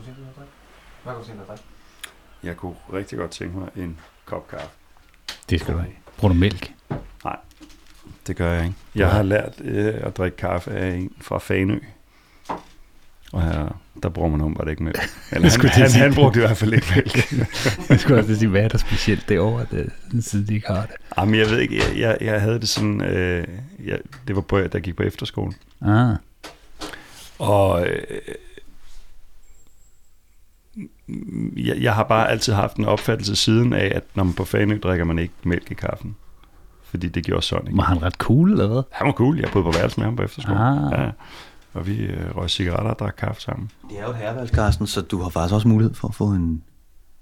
du tænke dig at drikke? Hvad kunne du tænke dig at drikke? Jeg kunne rigtig godt tænke mig en kop kaffe. Det skal du have. Bruger du mælk? Det gør jeg ikke. Jeg har lært øh, at drikke kaffe af en fra Fanø. Og her, der bruger man åbenbart ikke mælk. Eller han, at han, han brugte i hvert fald ikke mælk. Jeg skulle også sige, hvad er der specielt derovre, det, siden de ikke har det? Jamen, jeg ved ikke, jeg, jeg, jeg havde det sådan, øh, jeg, det var på, da jeg gik på efterskolen. Ah, Og øh, jeg, jeg har bare altid haft en opfattelse siden af, at når man på Fanø drikker man ikke mælk i kaffen. Fordi det gjorde Sonic. var han ret cool, eller hvad? Han var cool. Jeg boede på værelse med ham på efterskolen. Ah. Ja. Og vi øh, røg cigaretter og drak kaffe sammen. Det er jo et herværelse, Carsten, så du har faktisk også mulighed for at få en,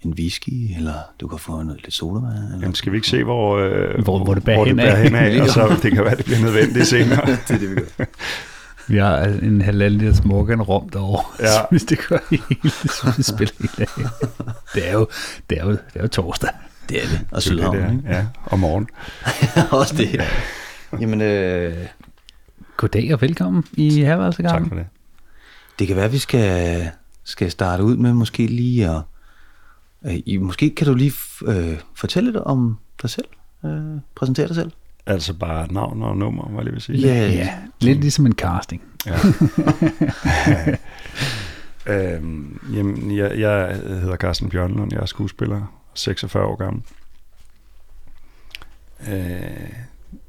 en whisky, eller du kan få noget, lidt sodavand. Eller Jamen, skal vi ikke se, hvor, øh, Hvor- hvor det bærer hvor det henad? bærer henad, og så det kan være, det bliver nødvendigt senere. det er det, vi gør. Vi har en halvanden liters Morgan rom derovre, Ja. ja. hvis det gør det hele, så det spiller helt af. Det er jo, det er jo, det er jo torsdag. Det er det. Og Det er Sydhavn, det, ikke? ja, om morgenen. også det. Jamen, øh, Goddag og velkommen i herværelsegarden. Tak for det. det kan være, at vi skal, skal starte ud med måske lige at... Øh, I, måske kan du lige øh, fortælle lidt om dig selv. Øh, præsentere dig selv. Altså bare navn og nummer, hvad jeg lige vil sige. Ja, Ja, lidt ligesom en casting. Ja. øhm, jamen, jeg, jeg hedder Carsten Bjørnlund, jeg er skuespiller, 46 år gammel. Øh,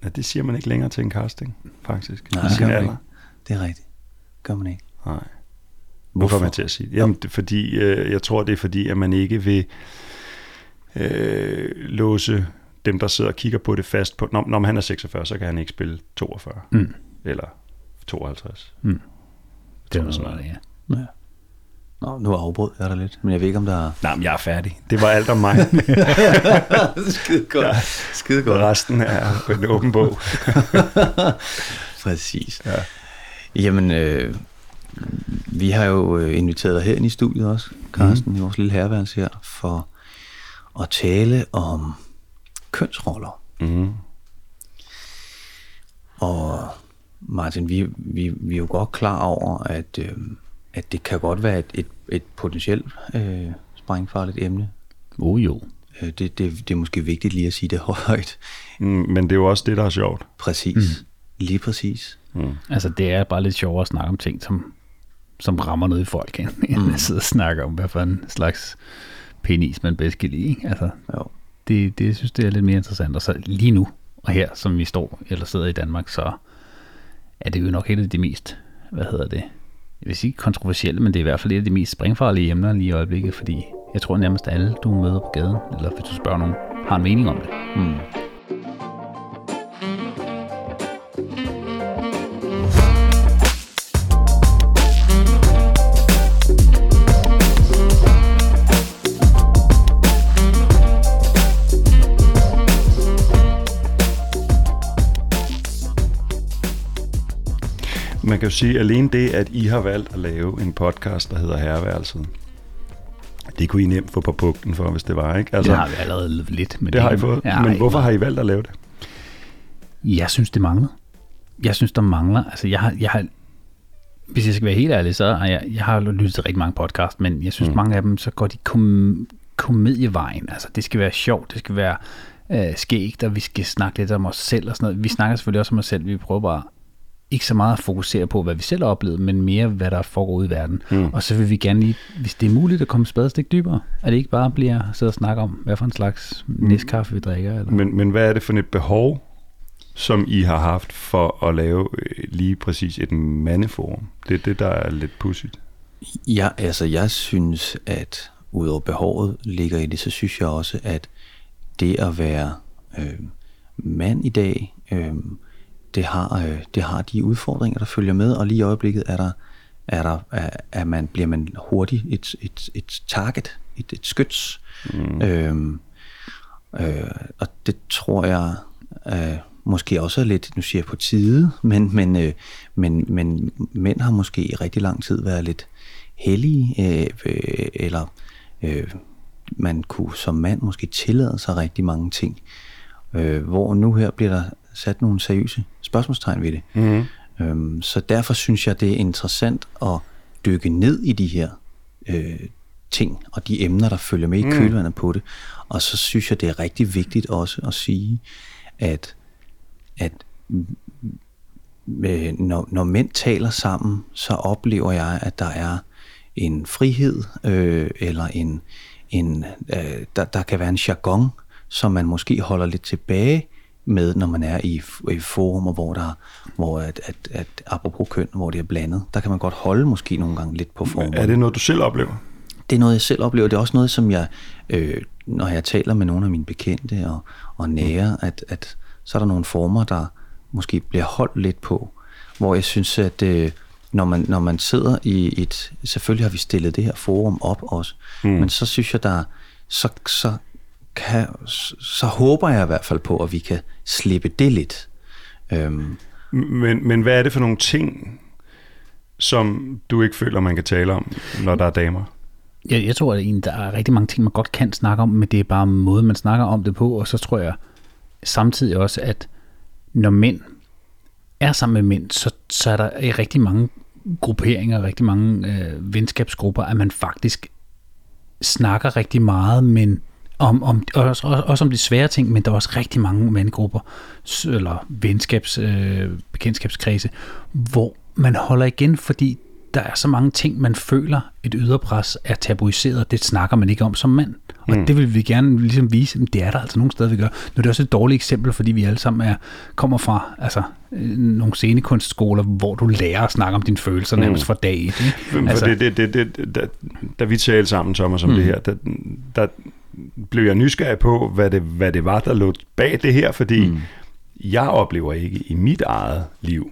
ja, det siger man ikke længere til en casting, faktisk. Nej, det alder. ikke. Det er rigtigt. Gør man ikke. Nej. Hvorfor Hvorfor? kommer jeg til at sige det? Jamen, det fordi, øh, jeg tror, det er fordi, at man ikke vil øh, låse dem, der sidder og kigger på det fast på. Når, når han er 46, så kan han ikke spille 42 Mm. eller 52. Mm. Det er jeg, noget, sådan ja. Ja. Nå, nu afbrød jeg dig lidt, men jeg ved ikke, om der er... Nej, men jeg er færdig. Det var alt om mig. Skide godt. Ja. Skide Og resten er en åben bog. Præcis. Ja. Jamen, øh, vi har jo øh, inviteret dig her ind i studiet også, Carsten, mm. i vores lille herværelse her, for at tale om kønsroller. Mm. Og Martin, vi, vi, vi er jo godt klar over, at, øh, at det kan godt være et, et, et potentielt øh, sprængfarligt emne. Oh jo. Øh, det, det, det er måske vigtigt lige at sige det højt. Mm, men det er jo også det, der er sjovt. Præcis. Mm. Lige præcis. Mm. Altså, det er bare lidt sjovere at snakke om ting, som, som rammer noget i folk, end, Mm. at sidde og snakke om, hvad for en slags penis man bedst kan lide. Altså, Jo det, det jeg synes det er lidt mere interessant. Og så lige nu, og her, som vi står eller sidder i Danmark, så er det jo nok et af de mest, hvad hedder det, jeg vil sige kontroversielle, men det er i hvert fald et af de mest springfarlige emner lige i øjeblikket, fordi jeg tror nærmest alle, du møder på gaden, eller hvis du spørger nogen, har en mening om det. Mm. Man kan jo sige, at alene det, at I har valgt at lave en podcast, der hedder Herreværelset, det kunne I nemt få på bugten for, hvis det var, ikke? Altså, det har vi allerede lidt. Men det har I fået. Ja, men hvorfor har I valgt at lave det? Jeg synes, det mangler. Jeg synes, der mangler. Altså, jeg har, jeg har, hvis jeg skal være helt ærlig, så har jeg, jeg har lyttet til rigtig mange podcast, men jeg synes, mm. mange af dem, så går de kom, komedievejen. Altså, det skal være sjovt, det skal være øh, skægt, og vi skal snakke lidt om os selv og sådan noget. Vi snakker selvfølgelig også om os selv, vi prøver bare ikke så meget at fokusere på, hvad vi selv har oplevet, men mere, hvad der foregår ude i verden. Mm. Og så vil vi gerne lige, hvis det er muligt, at komme et spadestik dybere. At det ikke bare bliver at sidde og snakke om, hvad for en slags mm. næstkaffe vi drikker. Eller? Men, men hvad er det for et behov, som I har haft for at lave øh, lige præcis et mandeforum? Det er det, der er lidt pudsigt. Ja, altså jeg synes, at udover behovet ligger i det, så synes jeg også, at det at være øh, mand i dag, øh, det, har, øh, det har de udfordringer, der følger med, og lige i øjeblikket er der, er der, er, er man, bliver man hurtigt et, et, et target, et, et skyts. Mm. Øh, øh, og det tror jeg øh, måske også er lidt, nu siger jeg på tide, men, men, øh, men, men mænd har måske i rigtig lang tid været lidt hellige, øh, øh, eller øh, man kunne som mand måske tillade sig rigtig mange ting, øh, hvor nu her bliver der sat nogle seriøse spørgsmålstegn ved det. Mm. Øhm, så derfor synes jeg, det er interessant at dykke ned i de her øh, ting og de emner, der følger med i Mm. kølvandet på det. Og så synes jeg, det er rigtig vigtigt også at sige, at, at øh, når, når mænd taler sammen, så oplever jeg, at der er en frihed, øh, eller en, en øh, der, der kan være en jargon, som man måske holder lidt tilbage med, når man er i, i forumer, hvor der, hvor at, at, at apropos køn, hvor det er blandet, der kan man godt holde måske nogle gange lidt på formen. Er det noget, du selv oplever? Det er noget, jeg selv oplever. Det er også noget, som jeg, øh, når jeg taler med nogle af mine bekendte og, og nære, at, at så er der nogle former, der måske bliver holdt lidt på, hvor jeg synes, at øh, når, man, når man sidder i et... Selvfølgelig har vi stillet det her forum op også, mm. men så synes jeg, der så, så, kan, så, håber jeg i hvert fald på, at vi kan slippe det lidt. Øhm, Men, men hvad er det for nogle ting, som du ikke føler, man kan tale om, når der er damer? Jeg, jeg tror, at egentlig, der er rigtig mange ting, man godt kan snakke om, men det er bare måden, man snakker om det på. Og så tror jeg samtidig også, at når mænd er sammen med mænd, så, så er der i rigtig mange grupperinger, rigtig mange øh, venskabsgrupper, at man faktisk snakker rigtig meget, men om, om, også, også, om de svære ting, men der er også rigtig mange mandgrupper, eller venskabs, øh, bekendtskabskredse, hvor man holder igen, fordi der er så mange ting, man føler, et yderpres er tabuiseret, det snakker man ikke om som mand. Og mm. det vil vi gerne ligesom vise, at det er der altså nogle steder, vi gør. Nu er det også et dårligt eksempel, fordi vi alle sammen er, kommer fra altså, øh, nogle scenekunstskoler, hvor du lærer at snakke om dine følelser mm. nærmest fra dag et. Ikke? For altså, det, det, det, det, da, da vi talte sammen, Thomas, om mm. det her, der, der blev jeg nysgerrig på, hvad det, hvad det var, der lå bag det her, fordi mm. jeg oplever ikke i mit eget liv,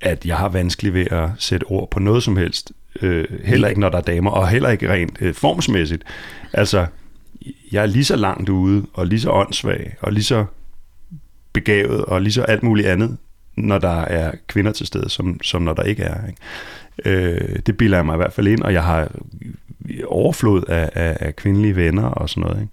at jeg har vanskeligt ved at sætte ord på noget som helst. Øh, heller ikke, når der er damer, og heller ikke rent øh, formsmæssigt. Altså, jeg er lige så langt ude, og lige så åndssvag, og lige så begavet, og lige så alt muligt andet, når der er kvinder til stede, som, som når der ikke er. Ikke? Øh, det bilder jeg mig i hvert fald ind, og jeg har overflod af, af, af kvindelige venner og sådan noget. Ikke?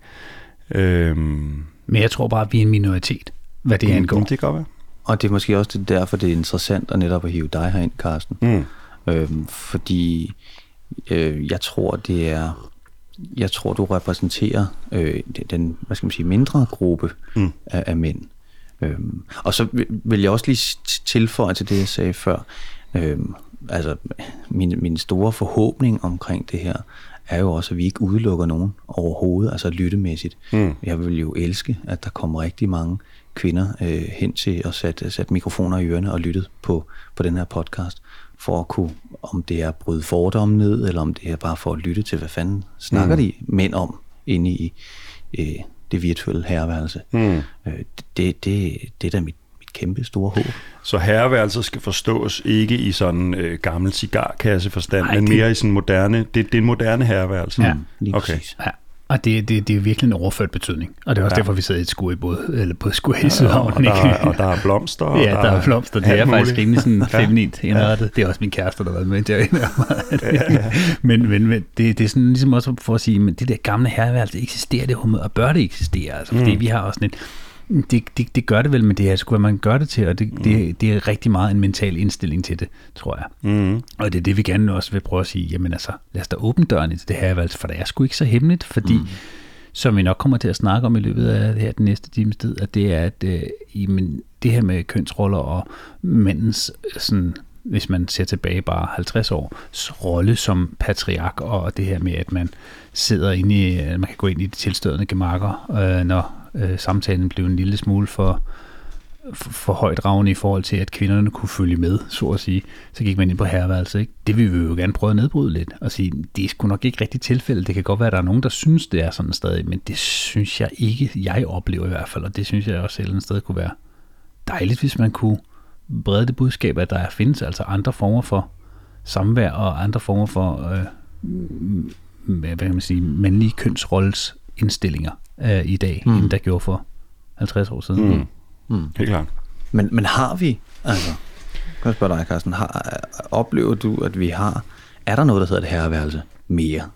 Øhm, Men jeg tror bare, at vi er en minoritet, hvad det angår. Det kan godt være. og det er måske også det derfor, det er interessant at netop at hive dig herind, Carsten. Mm. Øhm, fordi øh, jeg tror, det er jeg tror, du repræsenterer øh, den, hvad skal man sige, mindre gruppe mm. af, af mænd. Øhm, og så vil- jeg også lige tilføje til det, jeg sagde før. Øhm, altså, min, min store forhåbning omkring det her, er jo også, at vi ikke udelukker nogen overhovedet, altså lyttemæssigt. Mm. Jeg vil jo elske, at der kommer rigtig mange kvinder øh, hen til at sætte sat mikrofoner i ørerne og lyttet på, på den her podcast, for at kunne, om det er at bryde fordomme ned, eller om det er bare for at lytte til, hvad fanden snakker mm. de mænd om inde i øh, det virtuelle herreværelse. Mm. Øh, det, det, det er da mit kæmpe store håb. Så herreværelset skal forstås ikke i sådan øh, gammel cigarkasseforstand, Nej, men det- mere i sådan moderne, det, det er en moderne herreværelse. Ja. Lige Okay. præcis. Ja, og det, det, det er virkelig en overført betydning. Og det er også Ja. ja. derfor, vi sidder i et skur i både, eller både skur i Og, Sydhavn. og, der, er- og der er blomster. Og Ja, der er blomster. Det er faktisk rimelig sådan feminint indrettet. Det er også min kæreste, der har været med til at indrette men, men, men det, det er sådan ligesom også for at sige, men det der gamle herreværelse, eksisterer det overhovedet, og bør det eksistere? Altså, fordi mm. vi har også sådan et, det, det, det gør det vel, men det er sgu, hvad man gør det til, og det, mm. det, det er rigtig meget en mental indstilling til det, tror jeg. Mm. Og det er det, vi gerne også vil prøve at sige, jamen altså, lad os da åbne døren til det her, for det er sgu ikke så hemmeligt, fordi, mm. som vi nok kommer til at snakke om i løbet af det her den næste times tid, at det er, at øh, jamen, det her med kønsroller og mændens, øh, sådan, hvis man ser tilbage bare 50 år, rolle som patriark, og det her med, at man sidder inde i, øh, man kan gå ind i de tilstødende gemakker, øh, når øh, samtalen blev en lille smule for, for, for højt ravne i forhold til, at kvinderne kunne følge med, så at sige. Så gik man ind på herreværelset. Ikke? Det vil vi jo gerne prøve at nedbryde lidt og sige, det er sgu nok ikke rigtigt tilfælde. Det kan godt være, at der er nogen, der synes, det er sådan stadig, men det synes jeg ikke, jeg oplever i hvert fald, og det synes jeg også et eller andet sted kunne være dejligt, hvis man kunne brede det budskab, at der findes altså andre former for samvær og andre former for øh, hvad kan man sige, mandlige kønsrolles indstillinger øh, i dag, mm. end der gjorde for 50 år siden. Mm. Mm. Helt klart. Men, men har vi, altså, kan jeg spørge dig, Carsten, har, oplever du, at vi har, er der noget, der hedder et herreværelse mere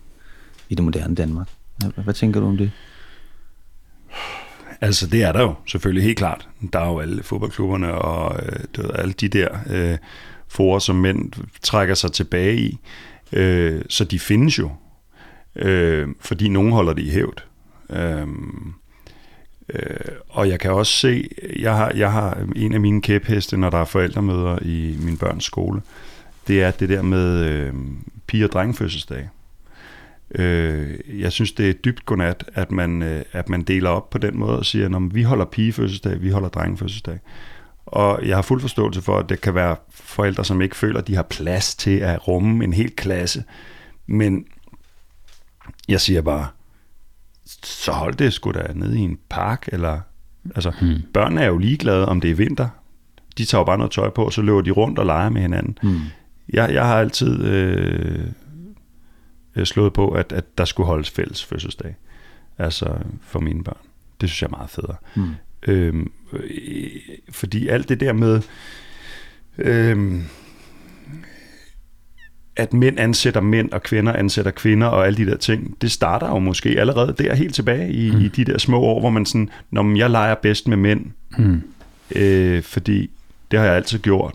i det moderne Danmark? Hvad, hvad tænker du om det? Altså, det er der jo selvfølgelig helt klart. Der er jo alle fodboldklubberne og øh, du ved, alle de der øh, forer, som mænd trækker sig tilbage i. Øh, så de findes jo, øh, fordi nogen holder det i hævd. Øh, øh, og jeg kan også se, jeg har, jeg har en af mine kæpheste, når der er forældremøder i min børns skole, det er det der med øh, pige- og drengefødselsdag. Øh, jeg synes, det er dybt godnat, at man, øh, at man deler op på den måde og siger, at vi holder pigefødselsdag, vi holder drengefødselsdag. Og jeg har fuld forståelse for, at det kan være forældre, som ikke føler, at de har plads til at rumme en hel klasse. Men jeg siger bare, så hold det sgu da nede i en park, eller... Altså, hmm. børnene er jo ligeglade, om det er vinter. De tager jo bare noget tøj på, og så løber de rundt og leger med hinanden. Hmm. Jeg, jeg har altid øh, slået på, at, at der skulle holdes fælles fødselsdag. Altså for mine børn. Det synes jeg er meget federe. Øhm, øh, fordi alt det der med... Øh, at mænd ansætter mænd, og kvinder ansætter kvinder, og alle de der ting, det starter jo måske allerede der helt tilbage i, mm. i de der små år, hvor man sådan, når jeg leger bedst med mænd, mm. øh, fordi det har jeg altid gjort.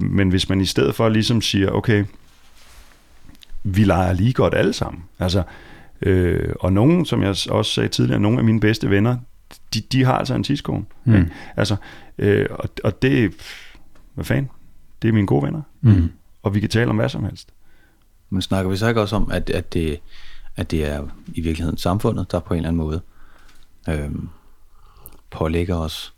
Men hvis man i stedet for ligesom siger, okay, vi leger lige godt alle sammen, altså, øh, og nogen, som jeg også sagde tidligere, nogle af mine bedste venner, de, de har altså en tidskone. Mm. Altså, øh, og, og det, hvad fanden, det er mine gode venner. Mm og vi kan tale om hvad som helst. Men snakker vi så ikke også om, at, at, det, at det er i virkeligheden samfundet, der på en eller anden måde øhm, pålægger os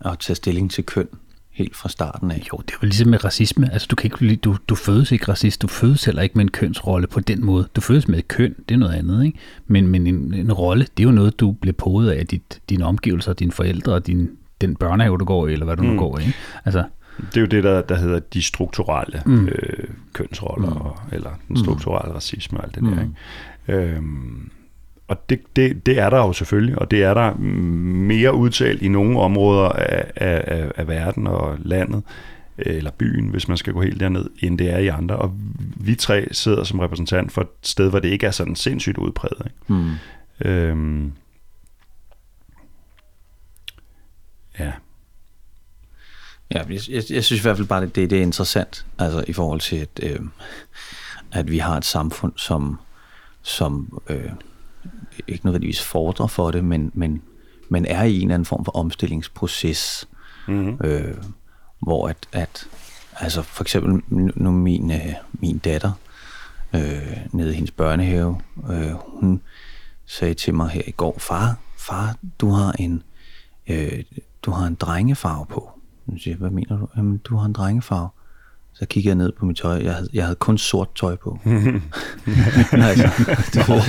at tage stilling til køn helt fra starten af. Jo, det er jo ligesom med racisme. Altså, du, kan ikke, du, du fødes ikke racist, du fødes heller ikke med en kønsrolle på den måde. Du fødes med et køn, det er noget andet, ikke? Men, men en, en rolle, det er jo noget, du bliver podet af dit, dine omgivelser, dine forældre og din, den børnehave, du går i, eller hvad du mm. nu går i. Ikke? Altså, det er jo det, der, der hedder de strukturelle mm. øh, kønsroller, mm. og, eller den strukturelle mm. racisme og alt det mm. der. Ikke? Øhm, og det, det, det er der jo selvfølgelig, og det er der mere udtalt i nogle områder af, af, af verden og landet, eller byen, hvis man skal gå helt derned, end det er i andre. Og vi tre sidder som repræsentant for et sted, hvor det ikke er sådan sindssygt udpræget. Ikke? Mm. Øhm, ja. Ja, jeg, jeg, jeg synes i hvert fald bare, at det, det er interessant, altså i forhold til, at, øh, at vi har et samfund, som, som øh, ikke nødvendigvis fordrer for det, men, men, men er i en eller anden form for omstillingsproces, mm-hmm. øh, hvor at, at altså for eksempel nu min, øh, min datter øh, nede i hendes børnehave, øh, hun sagde til mig her i går, far, far, du har en, øh, du har en drengefarve på. Så siger hvad mener du? Jamen, du har en drengefarve. Så kigger jeg ned på mit tøj. Jeg havde, jeg havde kun sort tøj på. Nej, så,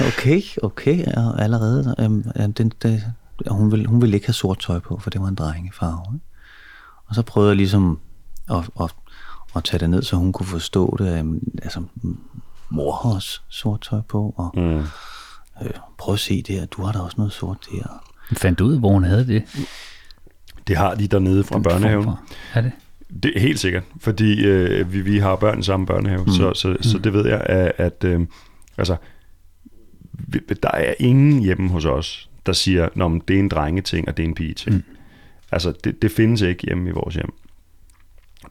okay, okay, og allerede. Øhm, ja, den, det, hun, ville, hun ville ikke have sort tøj på, for det var en drengefarve. Ikke? Og så prøvede jeg ligesom at, at, at tage det ned, så hun kunne forstå det. Øhm, altså, mor har også sort tøj på, og mm. øh, prøv at se det her, du har da også noget sort der. Fandt du ud, hvor hun havde det? Det har de dernede fra børnehaven. Er det? Det er helt sikkert, fordi øh, vi, vi har børn i samme børnehave, mm. så, så, mm. så det ved jeg, at, at øh, altså, der er ingen hjemme hos os, der siger, at det er en drengeting, og det er en pigeting. Mm. Altså, det, det findes ikke hjemme i vores hjem.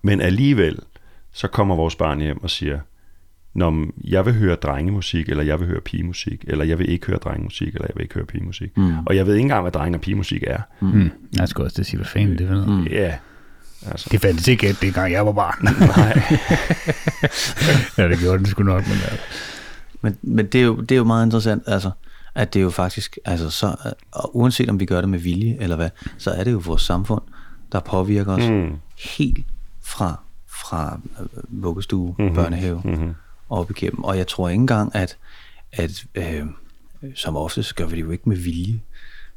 Men alligevel, så kommer vores barn hjem og siger, når jeg vil høre drengemusik, eller jeg vil høre pigemusik, eller jeg vil ikke høre drengemusik, eller jeg vil ikke høre pigemusik. Mm. Og jeg ved ikke engang, hvad drenge og pigemusik er. Mm. mm. Jeg skal også sige, hvad fanden det er. Mm. Ja. Altså. Det fandt ikke, at det gang jeg var barn. Nej. ja, det gjorde det sgu nok. Men, ja. men, men det, er jo, det er jo meget interessant, altså, at det er jo faktisk, altså så, og uanset om vi gør det med vilje eller hvad, så er det jo vores samfund, der påvirker os mm. helt fra, fra øh, vuggestue, mm-hmm. børnehave, mm-hmm op igennem. Og jeg tror ikke engang, at, at øh, som oftest gør vi det jo ikke med vilje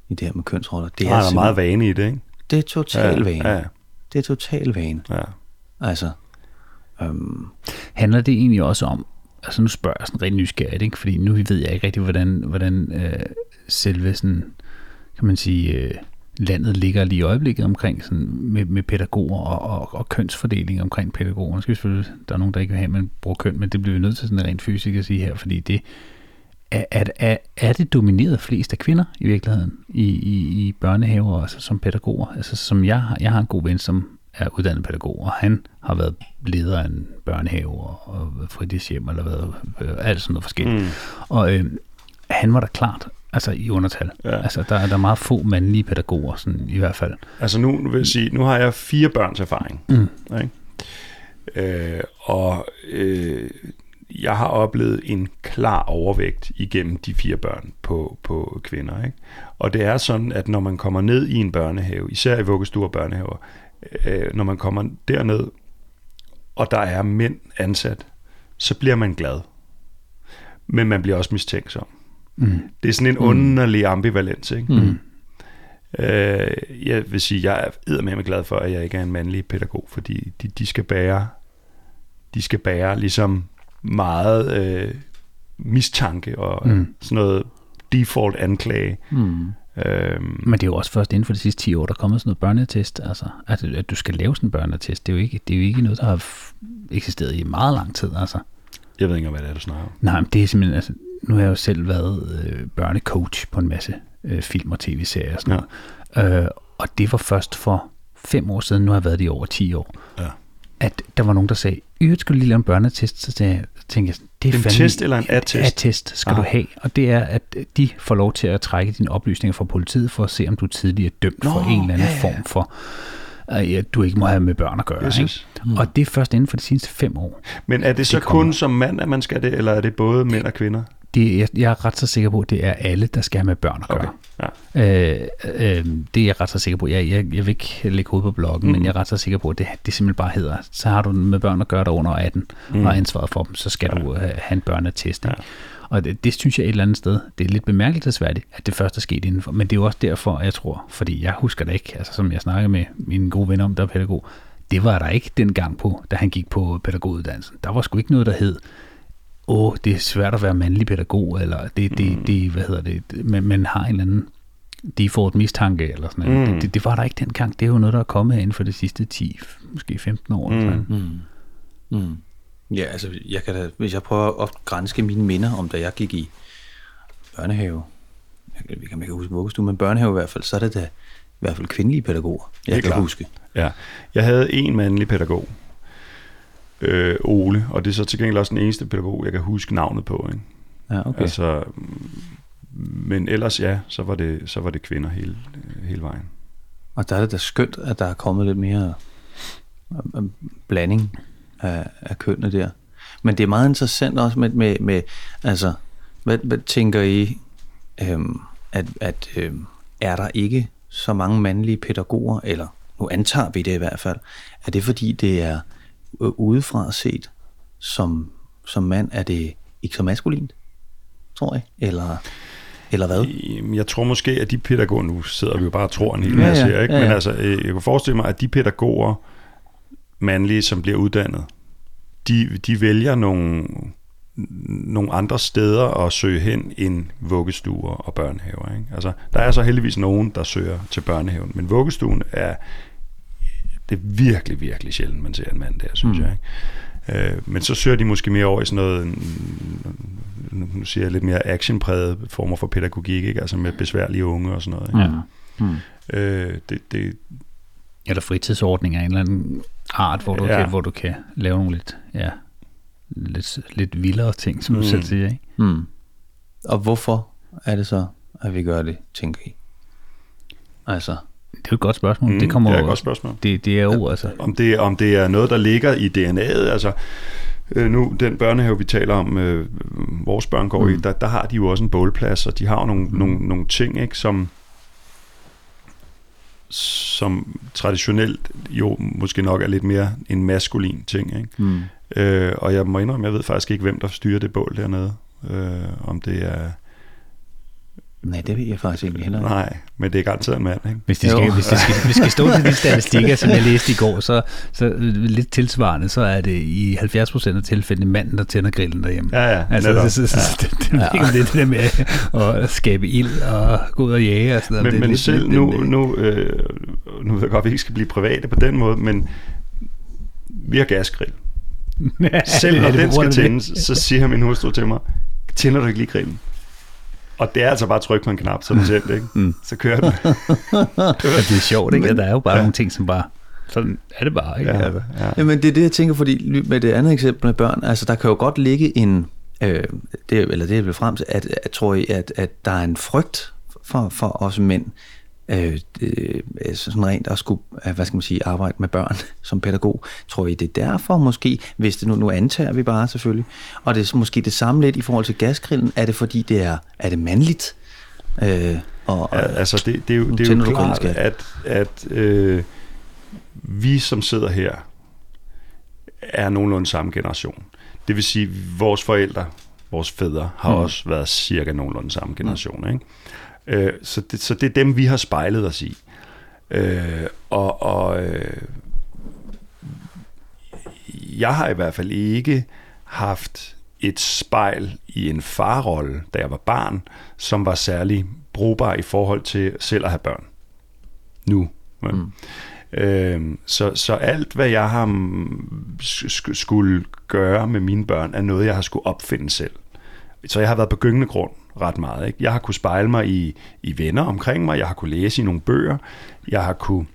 i det her med kønsroller. Det er, er meget vane i det, ikke? Det er total ja, vane. Ja. Det er total vane. Ja. Altså, øhm, Handler det egentlig også om, altså nu spørger jeg sådan rent nysgerrigt, ikke? fordi nu ved jeg ikke rigtig, hvordan, hvordan øh, selve sådan, kan man sige, øh, landet ligger lige i øjeblikket omkring sådan med, med pædagoger og, og, og kønsfordeling omkring pædagoger. Skal vi selvfølgelig, der er nogen, der ikke vil have, at man bruger køn, men det bliver vi nødt til sådan rent fysisk at sige her, fordi det er, er, er, er det domineret flest af kvinder i virkeligheden i, i, i børnehaver, altså som pædagoger? Altså som jeg har, jeg har en god ven, som er uddannet pædagog, og han har været leder af en børnehave og, og fritidshjem, eller været øh, alt sådan noget forskelligt. Mm. Og øh, han var da klart, altså i undertal. Ja. Altså der er der er meget få mandlige pædagoger, sådan i hvert fald. Altså nu nu vil jeg sige, nu har jeg fire børns erfaring. Mm. Ikke? Øh, og øh, jeg har oplevet en klar overvægt igennem de fire børn på, på kvinder. Ikke? Og det er sådan, at når man kommer ned i en børnehave, især i vuggestuer og børnehaver, øh, når man kommer derned, og der er mænd ansat, så bliver man glad. Men man bliver også mistænksom. Mm. Det er sådan en underlig ambivalens, ikke? Mm. Øh, jeg vil sige, jeg er med glad for, at jeg ikke er en mandlig pædagog, fordi de, de skal bære, de skal bære ligesom meget øh, mistanke og Mm. mm. sådan noget default anklage. Mm. Øhm, Men det er jo også først inden for de sidste 10 år, der er kommet sådan noget børneattest. Altså, at, at du skal lave sådan en børneattest, det er jo ikke, det er jo ikke noget, der har eksisteret i meget lang tid. Altså. jeg ved ikke, hvad det er, du snakker om. Nej, men det er simpelthen, altså, nu har jeg jo selv været øh, børnecoach på en masse øh, film og tv-serier og sådan noget. Øh, og det var først for fem år siden, nu har jeg været det i over 10 år, Ja. at der var nogen, der sagde, i skulle lige lave en børneattest, så sagde jeg, tænkte jeg, det er En fandme- test eller en attest? Attest skal Ah. du have, og det er, at de får lov til at trække dine oplysninger fra politiet, for at se, om du tidligere er dømt Nå, for en eller anden ja, ja. form for, øh, at du ikke må have med børn at gøre. Ikke? Mm. Og det er først inden for de seneste fem år. Men er det så Det kun som mand, at man skal det, eller er det både mænd og kvinder? Det, jeg, jeg er ret så sikker på, at det er alle, der skal have med børn at gøre. Okay. Ja. Øh, øh, det er jeg ret så sikker på. Jeg, jeg, jeg vil ikke lægge hovedet på bloggen, mm. men jeg er ret så sikker på, at det, det simpelthen bare hedder, så har du med børn at gøre, der er under 18, mm. og ansvaret for dem, så skal ja. du øh, have en børneattest. Ikke? Ja. Og det, det synes jeg et eller andet sted, det er lidt bemærkelsesværdigt, at det først er sket indenfor. Men det er jo også derfor, jeg tror, fordi jeg husker det ikke, altså som jeg snakker med mine gode venner om, der er pædagog, det var der ikke dengang på, da han gik på pædagoguddannelsen. Der var sgu ikke noget, der hed, åh, det er svært at være mandlig pædagog, eller det, det, Mm. det hvad hedder det, man, man har en eller anden default mistanke, eller sådan noget. Mm. Det, det, det, var der ikke dengang. Det er jo noget, der er kommet inden for de sidste 10, måske 15 år. Mm. Eller sådan. Mm. Mm. Ja, altså, jeg kan da, hvis jeg prøver at grænske mine minder om, da jeg gik i børnehave, jeg kan, ikke huske vuggestue, men børnehave i hvert fald, så er det da i hvert fald kvindelige pædagoger, jeg Helt kan klart. huske. Ja, jeg havde en mandlig pædagog, øh, Ole, og det er så til gengæld også den eneste pædagog, jeg kan huske navnet på. Ikke? Ja, okay. Altså, men ellers ja, så var det, så var det kvinder hele, hele vejen. Og der er det da skønt, at der er kommet lidt mere øh, øh, blanding af, af kønnene der. Men det er meget interessant også med, med, med altså, hvad, hvad tænker I, øhm, at, at øhm, er der ikke så mange mandlige pædagoger, eller nu antager vi det i hvert fald, er det fordi det er udefra set som, som mand, er det ikke så maskulint, tror jeg, eller, eller hvad? Jamen, Jeg tror måske, at de pædagoger, nu sidder vi jo bare og tror en hel Ja, masse ja, her, ikke? ja, men ja. altså, øh, jeg kunne forestille mig, at de pædagoger, mandlige, som bliver uddannet, de, de vælger nogle, nogle andre steder at søge hen end vuggestuer og børnehaver. Ikke? Altså, der er så heldigvis nogen, der søger til børnehaven, men vuggestuen er det er virkelig, virkelig sjældent, man ser en mand der, synes Mm. mm. jeg. Ikke? Øh, men så søger de måske mere over i sådan noget, nu nu siger jeg lidt mere actionpræget former for pædagogik, ikke? altså med besværlige unge og sådan noget. Ikke? Ja. Hmm. Øh, det, det, Eller fritidsordning af en eller anden art, hvor du, Ja. kan, hvor du kan lave nogle lidt, ja, lidt, lidt vildere ting, som mm. du Mm. selv siger. Ikke? Hmm. Og hvorfor er det så, at vi gør det, tænker I? Altså, Det er jo et godt spørgsmål. Mm, det, kommer, det er et godt spørgsmål. Det, det er jo, altså, om det, om det er noget, der ligger i DNA'et, altså øh, nu den børnehave, vi taler om, øh, vores børn går mm. i, der, der har de jo også en bålplads, og de har jo nogle, mm. nogle, nogle ting, ikke, som som traditionelt jo måske nok er lidt mere en maskulin ting, ikke? hmm. Øh, og jeg må indrømme, jeg ved faktisk ikke, hvem der styrer det bål dernede. Øh, om det er... nej, det ved jeg faktisk ikke heller. ikke. Nej, men det er garanteret mand, ikke? hvis Jo. skal, hvis det skal, hvis det skal stå til de statistikker, som jeg læste i går, så, så lidt tilsvarende, så er det i 70% af tilfældene manden, der tænder grillen derhjemme. Ja, ja, Altså, netop. så, så, så, det, det, er ikke det, det der med at skabe ild og gå ud og jage og sådan noget. Men, det men lidt- selv lidt- nu, nu, øh, nu ved jeg godt, at vi ikke skal blive private på den måde, men vi har gasgrill. Selv når den skal tændes, så siger min hustru til mig, tænder du ikke lige grillen? Og det er altså bare at trykke på en knap, så den tændt, ikke? Mm. Så kører den. Ja, det er sjovt, ikke? At der er jo bare nogle ting, som bare sådan er det bare, ikke? Ja, Altså. ja. Jamen det er det, jeg tænker, fordi med det andet eksempel med børn, altså der kan jo godt ligge en, øh, det, eller det jeg vil frem til, at, at tror I, at, at der er en frygt for, for os mænd, øh, det, altså sådan rent at skulle, øh, hvad skal man sige, arbejde med børn som pædagog. Tror I, det er derfor måske, hvis det nu, nu antager vi bare selvfølgelig, og det er måske det samme lidt i forhold til gasgrillen, er det fordi det er, er det mandligt? Øh, og, Ja, altså det, det er jo, det er jo klart, at, at øh, vi som sidder her, er nogenlunde samme generation. Det vil sige, vores forældre, vores fædre, har mm. også været cirka nogenlunde samme generation. Ikke? Øh, så, det, så det er dem, vi har spejlet os i. Øh, og og øh, jeg har i hvert fald ikke haft et spejl i en farrolle, da jeg var barn, som var særlig brugbar i forhold til selv at have børn. Nu. Mm. Øhm, så, så alt, hvad jeg har mm, sk- skulle gøre med mine børn, er noget, jeg har skulle opfinde selv. Så jeg har været på gyngende grund ret meget. Ikke? Jeg har kunne spejle mig i, i venner omkring mig, jeg har kunne læse i nogle bøger, jeg har kunne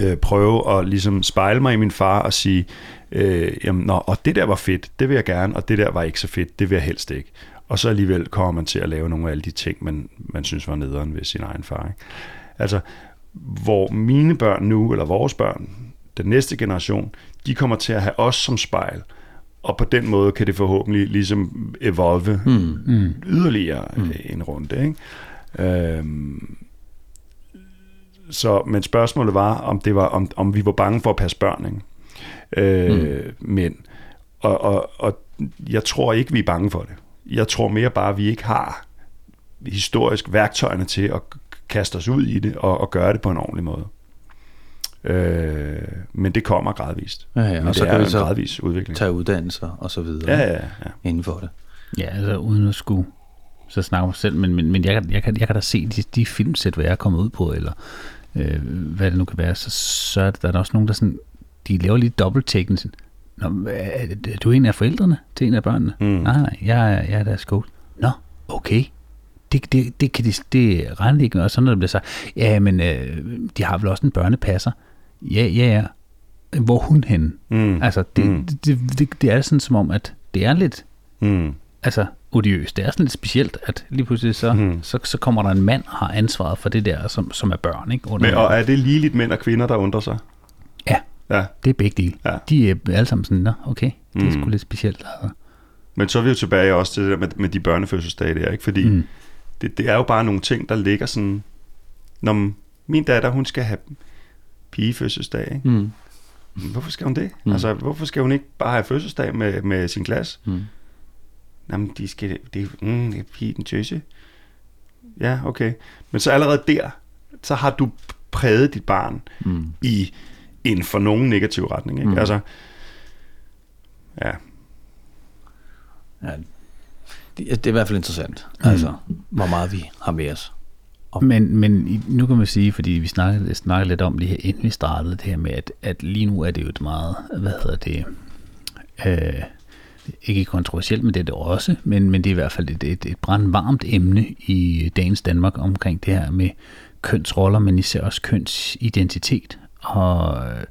øh, prøve at ligesom spejle mig i min far og sige, øh, jamen, nå, og det der var fedt, det vil jeg gerne, og det der var ikke så fedt, det vil jeg helst ikke. Og så alligevel kommer man til at lave nogle af alle de ting, man, man synes var nederen ved sin egen far. Ikke? Altså, hvor mine børn nu, eller vores børn, den næste generation, de kommer til at have os som spejl, og på den måde kan det forhåbentlig ligesom evolve mm. Mm. yderligere mm. en runde. Ikke? Øhm, så, men spørgsmålet var, om det var, om, om vi var bange for at passe børn, ikke? Øh, mm. Men, og, og, og jeg tror ikke, vi er bange for det. Jeg tror mere bare, at vi ikke har historisk værktøjerne til at kaste os ud i det og, og gøre det på en ordentlig måde. Øh, men det kommer gradvist. Ja, ja, men og det så er kan vi en så gradvis udvikling. tage uddannelser og så videre Ja, ja, ja. inden for det. Ja, altså uden at skulle så snakke mig selv, men, men, men jeg, kan- jeg, kan, jeg kan da se de, de filmsæt, hvad jeg er kommet ud på, eller øh, hvad det nu kan være, så, så er der, der er også nogen, der sådan, de laver lige dobbelt sådan, Nå, er, er du en af forældrene til en af børnene? Mm. Nej, nej, jeg, er- jeg er deres coach. Nå, okay. Det, det, det kan de, det regner de ikke med. Og så når det bliver sagt, ja, men øh, de har vel også en børnepasser. Ja, ja, ja. Hvor hun henne? Mm. Altså, det, Mm. det, det, det, det er sådan som om, at det er lidt Mm. altså odiøst. Det er sådan lidt specielt, at lige pludselig så, mm. så, så kommer der en mand og har ansvaret for det der, som, som er børn. Ikke? Under Men, og er det ligeligt mænd og kvinder, der undrer sig? Ja, Ja. det er begge dele. Ja. De er alle sammen sådan, Nå, okay, det er Mm. sgu lidt specielt. Altså. Men så er vi jo tilbage også til det der med, med de børnefødselsdage der, ikke? Fordi. Mm. det, det er jo bare nogle ting, der ligger sådan... Når min datter, hun skal have pigefødselsdag, ikke? Mm. Hvorfor skal hun det? Mm. Altså, hvorfor skal hun ikke bare have fødselsdag med, med sin klasse? Mm. Jamen, de skal... Det, mm, det er pige, den tøse. Ja, okay. Men så allerede der, så har du præget dit barn Mm. i en for nogen negativ retning, ikke? Mm. Mm. Altså, ja. Ja, det, det er i hvert fald interessant, mm. altså, hvor meget vi har med os. Men, men nu kan man sige, fordi vi snakkede, snakkede lidt om det her, inden vi startede det her med, at, at lige nu er det jo et meget, hvad hedder det, øh, ikke kontroversielt, men det er det også, men, men det er i hvert fald et, et, et brandvarmt emne i dagens Danmark omkring det her med kønsroller, men især også kønsidentitet, og øh,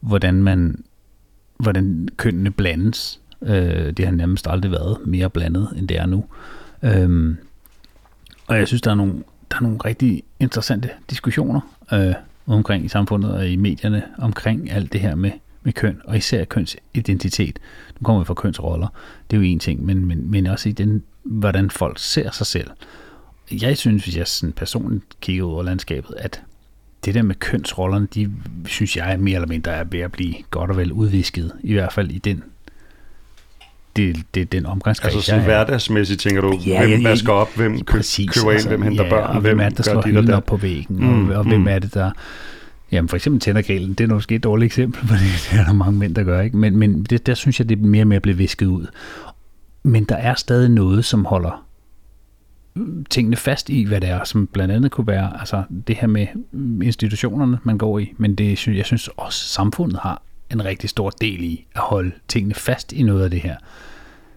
hvordan man, hvordan kønnene blandes. Øh, det har nærmest aldrig været mere blandet, end det er nu. Øhm, og jeg synes, der er nogle, der er nogle rigtig interessante diskussioner øh, omkring i samfundet og i medierne omkring alt det her med, med køn, og især kønsidentitet. Nu kommer vi fra kønsroller, det er jo en ting, men, men, men også i den, hvordan folk ser sig selv. Jeg synes, hvis jeg sådan personligt kigger ud over landskabet, at det der med kønsrollerne, de synes jeg mere eller mindre er ved at blive godt og vel udvisket, i hvert fald i den det, det, den omgangskreds, Altså sådan jeg er. hverdagsmæssigt, tænker du, Ja, hvem ja, vasker op, hvem kø- Præcis, køber ind, hvem henter ja, børn, og hvem er det, der slår hylden op på væggen, Mm, og, og hvem mm. er det, der... Jamen for eksempel tænder grillen, det er måske et dårligt eksempel, for det er der mange mænd, der gør, ikke? Men, men det, der synes jeg, det er mere og mere blevet visket ud. Men der er stadig noget, som holder tingene fast i, hvad det er, som blandt andet kunne være altså det her med institutionerne, man går i, men det, jeg synes også, samfundet har en rigtig stor del i at holde tingene fast i noget af det her.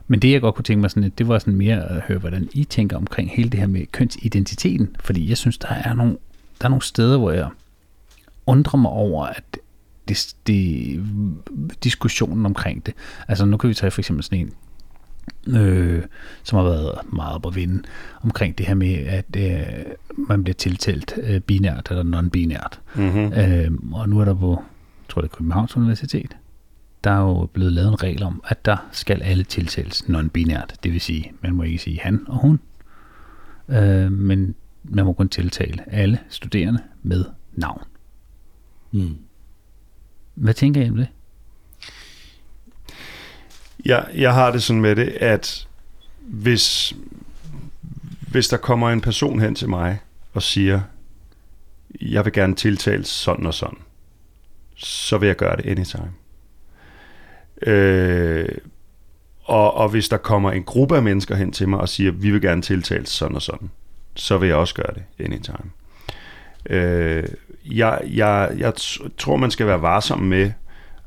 Men det, jeg godt kunne tænke mig, sådan, lidt, det var sådan mere at høre, hvordan I tænker omkring hele det her med kønsidentiteten. Fordi jeg synes, der er nogle, der er nogle steder, hvor jeg undrer mig over, at det, det, diskussionen omkring det. Altså nu kan vi tage for eksempel sådan en, øh, som har været meget op at vinde, omkring det her med, at øh, man bliver tiltalt øh, binært eller non-binært. Mm-hmm. Øh, og nu er der på, tror det er Københavns Universitet, der er jo blevet lavet en regel om, at der skal alle tiltales non-binært. Det vil sige, man må ikke sige han og hun, øh, men man må kun tiltale alle studerende med navn. Mm. Hvad tænker I om det? Jeg, jeg har det sådan med det, at hvis, hvis der kommer en person hen til mig og siger, jeg vil gerne tiltales sådan og sådan, så vil jeg gøre det anytime. Øh, og, og hvis der kommer en gruppe af mennesker hen til mig og siger, vi vil gerne tiltales sådan og sådan, så vil jeg også gøre det anytime. Øh, jeg, jeg, jeg tror, man skal være varsom med,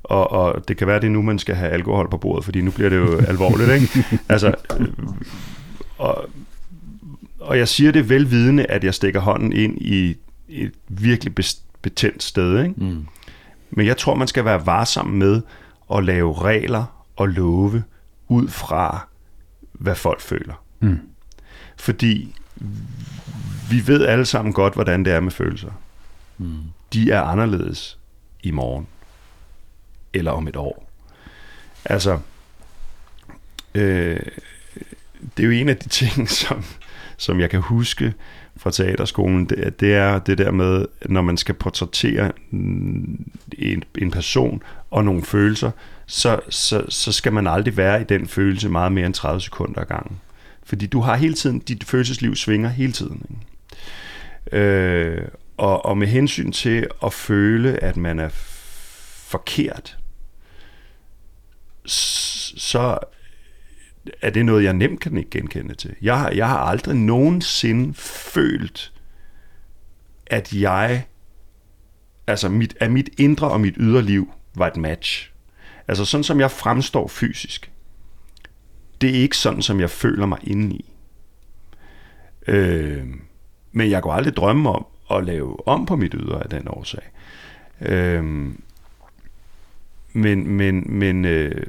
og, og det kan være, det er nu, man skal have alkohol på bordet, fordi nu bliver det jo alvorligt, ikke? Altså, øh, og, og jeg siger det velvidende, at jeg stikker hånden ind i et virkelig betændt sted, ikke? Mm. Men jeg tror, man skal være varsom med at lave regler og love ud fra, hvad folk føler. Mm. Fordi vi ved alle sammen godt, hvordan det er med følelser. Mm. De er anderledes i morgen. Eller om et år. Altså, øh, det er jo en af de ting, som, som jeg kan huske fra teaterskolen, det, det er det der med, når man skal portrættere en, en person og nogle følelser, så, så, så skal man aldrig være i den følelse meget mere end 30 sekunder ad gangen. Fordi du har hele tiden, dit følelsesliv svinger hele tiden. Ikke? Øh, og, og med hensyn til at føle, at man er forkert, så er det noget, jeg nemt kan ikke genkende til. Jeg, har, jeg har aldrig nogensinde følt, at jeg, altså mit, at mit indre og mit ydre liv var et match. Altså sådan som jeg fremstår fysisk, det er ikke sådan, som jeg føler mig indeni. Øh, men jeg kunne aldrig drømme om at lave om på mit ydre af den årsag. Øh, men men, men, øh,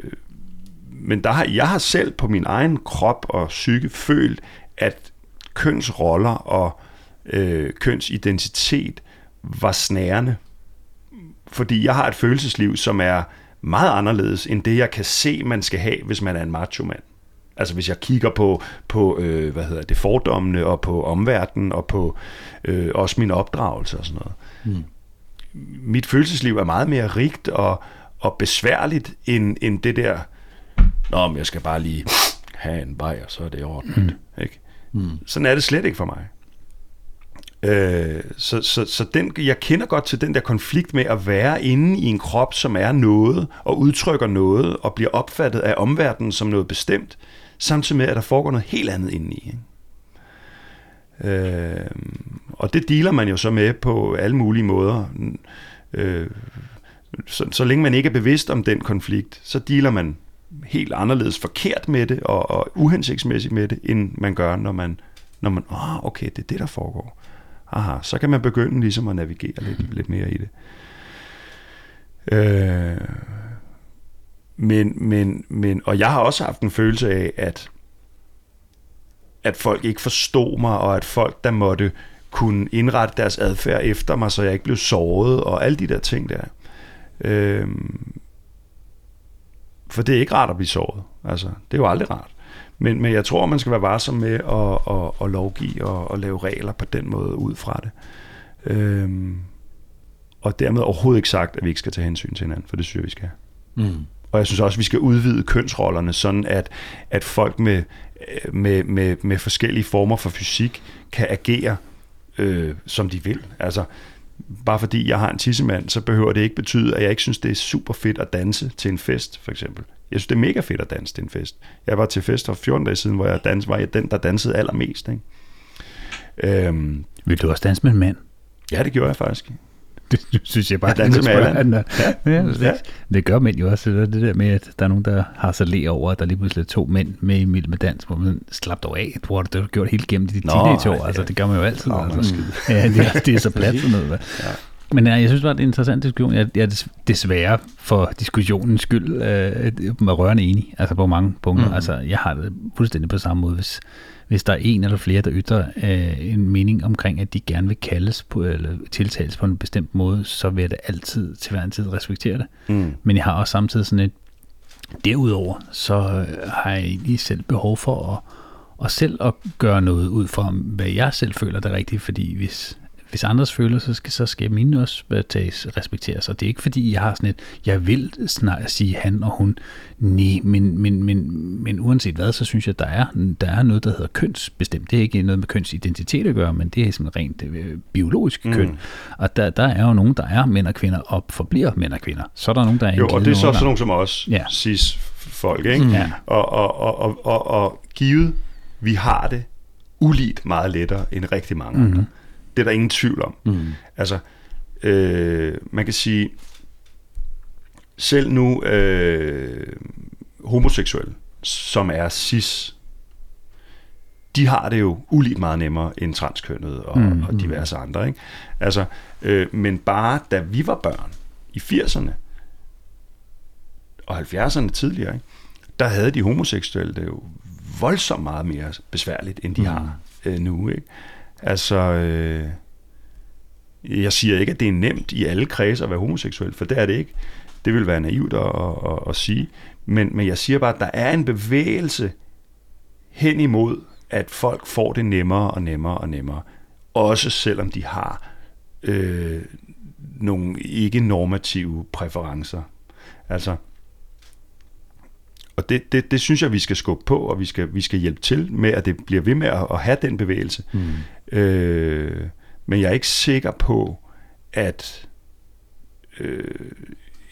men der har, jeg har selv på min egen krop og psyke følt, at kønsroller og øh, kønsidentitet var snærende. Fordi jeg har et følelsesliv, som er meget anderledes end det, jeg kan se, man skal have, hvis man er en macho mand. Altså hvis jeg kigger på, på øh, hvad hedder det, fordommene og på omverdenen og på øh, også min opdragelse og sådan noget. Mm. Mit følelsesliv er meget mere rigt og, og besværligt end, end det der, Nå, men jeg skal bare lige have en bajer, så er det ordentligt. Mm. Ikke? Mm. Sådan er det slet ikke for mig. Øh, så så, så den, jeg kender godt til den der konflikt med at være inde i en krop, som er noget, og udtrykker noget, og bliver opfattet af omverdenen som noget bestemt, samtidig med, at der foregår noget helt andet indeni. Ikke? Øh, og det dealer man jo så med på alle mulige måder. Øh, så, så længe man ikke er bevidst om den konflikt, så dealer man helt anderledes forkert med det, og, og uhensigtsmæssigt med det, end man gør, når man, når man, åh, oh, okay, det er det, der foregår. Aha, så kan man begynde ligesom at navigere lidt, lidt mere i det. Øh, men, men, men, og jeg har også haft en følelse af, at, at folk ikke forstod mig, og at folk, der måtte kunne indrette deres adfærd efter mig, så jeg ikke blev såret, og alle de der ting der. Øh, for det er ikke rart at blive såret. Altså, det er jo aldrig rart. Men, men jeg tror, man skal være varsom med at, at, at lovgive og at lave regler på den måde ud fra det. Øhm, og dermed overhovedet ikke sagt, at vi ikke skal tage hensyn til hinanden, for det synes jeg, vi skal. Mm. Og jeg synes også, at vi skal udvide kønsrollerne, sådan at, at folk med, med, med, med forskellige former for fysik kan agere, øh, som de vil. Altså, bare fordi jeg har en tissemand, så behøver det ikke betyde, at jeg ikke synes, det er super fedt at danse til en fest, for eksempel. Jeg synes, det er mega fedt at danse til en fest. Jeg var til fest for 14 dage siden, hvor jeg dans, var jeg den, der dansede allermest. Ikke? Øhm, Vil du også danse med en mand? ja, det gjorde jeg faktisk. Det synes jeg bare, danser med Allan. Ja, ja, det, Ja. det gør mænd jo også. Det, er det der med, at der er nogen, der har sig læ over, at der lige pludselig er to mænd med i med dans, hvor man slap dog af. Du har det har du gjort helt gennem Nå, teenageår. ja. Altså, det gør man jo altid. Nå, altså. Ja, det, er- det er så plat sådan noget. hvad. Men ja, jeg synes bare, det er en interessant diskussion. Jeg, er des- desværre for diskussionens skyld øh, med rørende enig, altså på mange punkter. Mm. Altså, jeg har det fuldstændig på samme måde, hvis, hvis der er en eller flere, der ytrer øh, en mening omkring, at de gerne vil kaldes på, eller tiltales på en bestemt måde, så vil jeg da altid til hver en tid respektere det. Mm. Men jeg har også samtidig sådan et, derudover, så øh, har jeg egentlig selv behov for at, og selv at gøre noget ud fra, hvad jeg selv føler det er rigtigt, fordi hvis, hvis andres følelser, skal, så skal mine også tages, respekteres. Og det er ikke fordi, jeg har sådan et, jeg vil snart sige han og hun, nej, men, men, men, men uanset hvad, så synes jeg, der er, der er noget, der hedder kønsbestemt. Det er ikke noget med kønsidentitet at gøre, men det er sådan rent øh, biologisk Mm. køn. Og der, der er jo nogen, der er mænd og kvinder, og forbliver mænd og kvinder. Så er der nogen, der er Jo, og det er så sådan nogle som os, Ja. cis folk, ikke? Ja. Og, og, og, og, og, og givet, vi har det uligt meget lettere end rigtig mange Mhm. mm. Det er der ingen tvivl om. Mm. Altså, øh, man kan sige, selv nu øh, homoseksuelle, som er cis, de har det jo uligt meget nemmere end transkønnede og, Mm. mm. og diverse andre. Ikke? Altså, øh, men bare da vi var børn i 80'erne og 70'erne tidligere, ikke? der havde de homoseksuelle det jo voldsomt meget mere besværligt, end de mm. har øh, nu. Ikke? Altså, øh, jeg siger ikke, at det er nemt i alle kredse at være homoseksuel, for det er det ikke. Det vil være naivt at, at, at, at sige. Men, men jeg siger bare, at der er en bevægelse hen imod, at folk får det nemmere og nemmere og nemmere. Også selvom de har øh, nogle ikke-normative præferencer. Altså, og det, det, det synes jeg, vi skal skubbe på, og vi skal, vi skal hjælpe til med, at det bliver ved med at, at have den bevægelse. Mm. Øh, men jeg er ikke sikker på, at øh,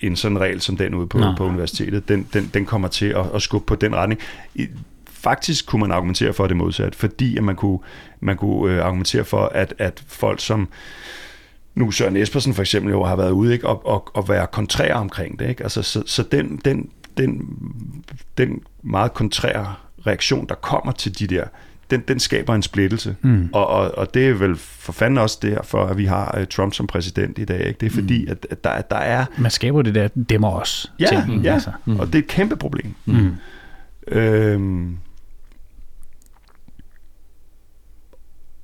en sådan regel som den ude på, på universitetet, den, den, den kommer til at, at skubbe på den retning. Faktisk kunne man argumentere for det modsat, fordi at man kunne, man kunne øh, argumentere for, at, at folk som nu Søren Espersen for eksempel jo har været ude ikke, og, og, og være kontrær omkring det. Ikke? Altså, så, så den, den, den, den meget kontrære reaktion, der kommer til de der, den, den skaber en splittelse. Mm. Og, og, og det er vel for fanden også derfor, at vi har uh, Trump som præsident i dag. Ikke? Det er fordi, at, at der, der er... Man skaber det der dæmmer os. Ja, ting, ja. Altså. og det er et kæmpe problem. Mm. Øhm,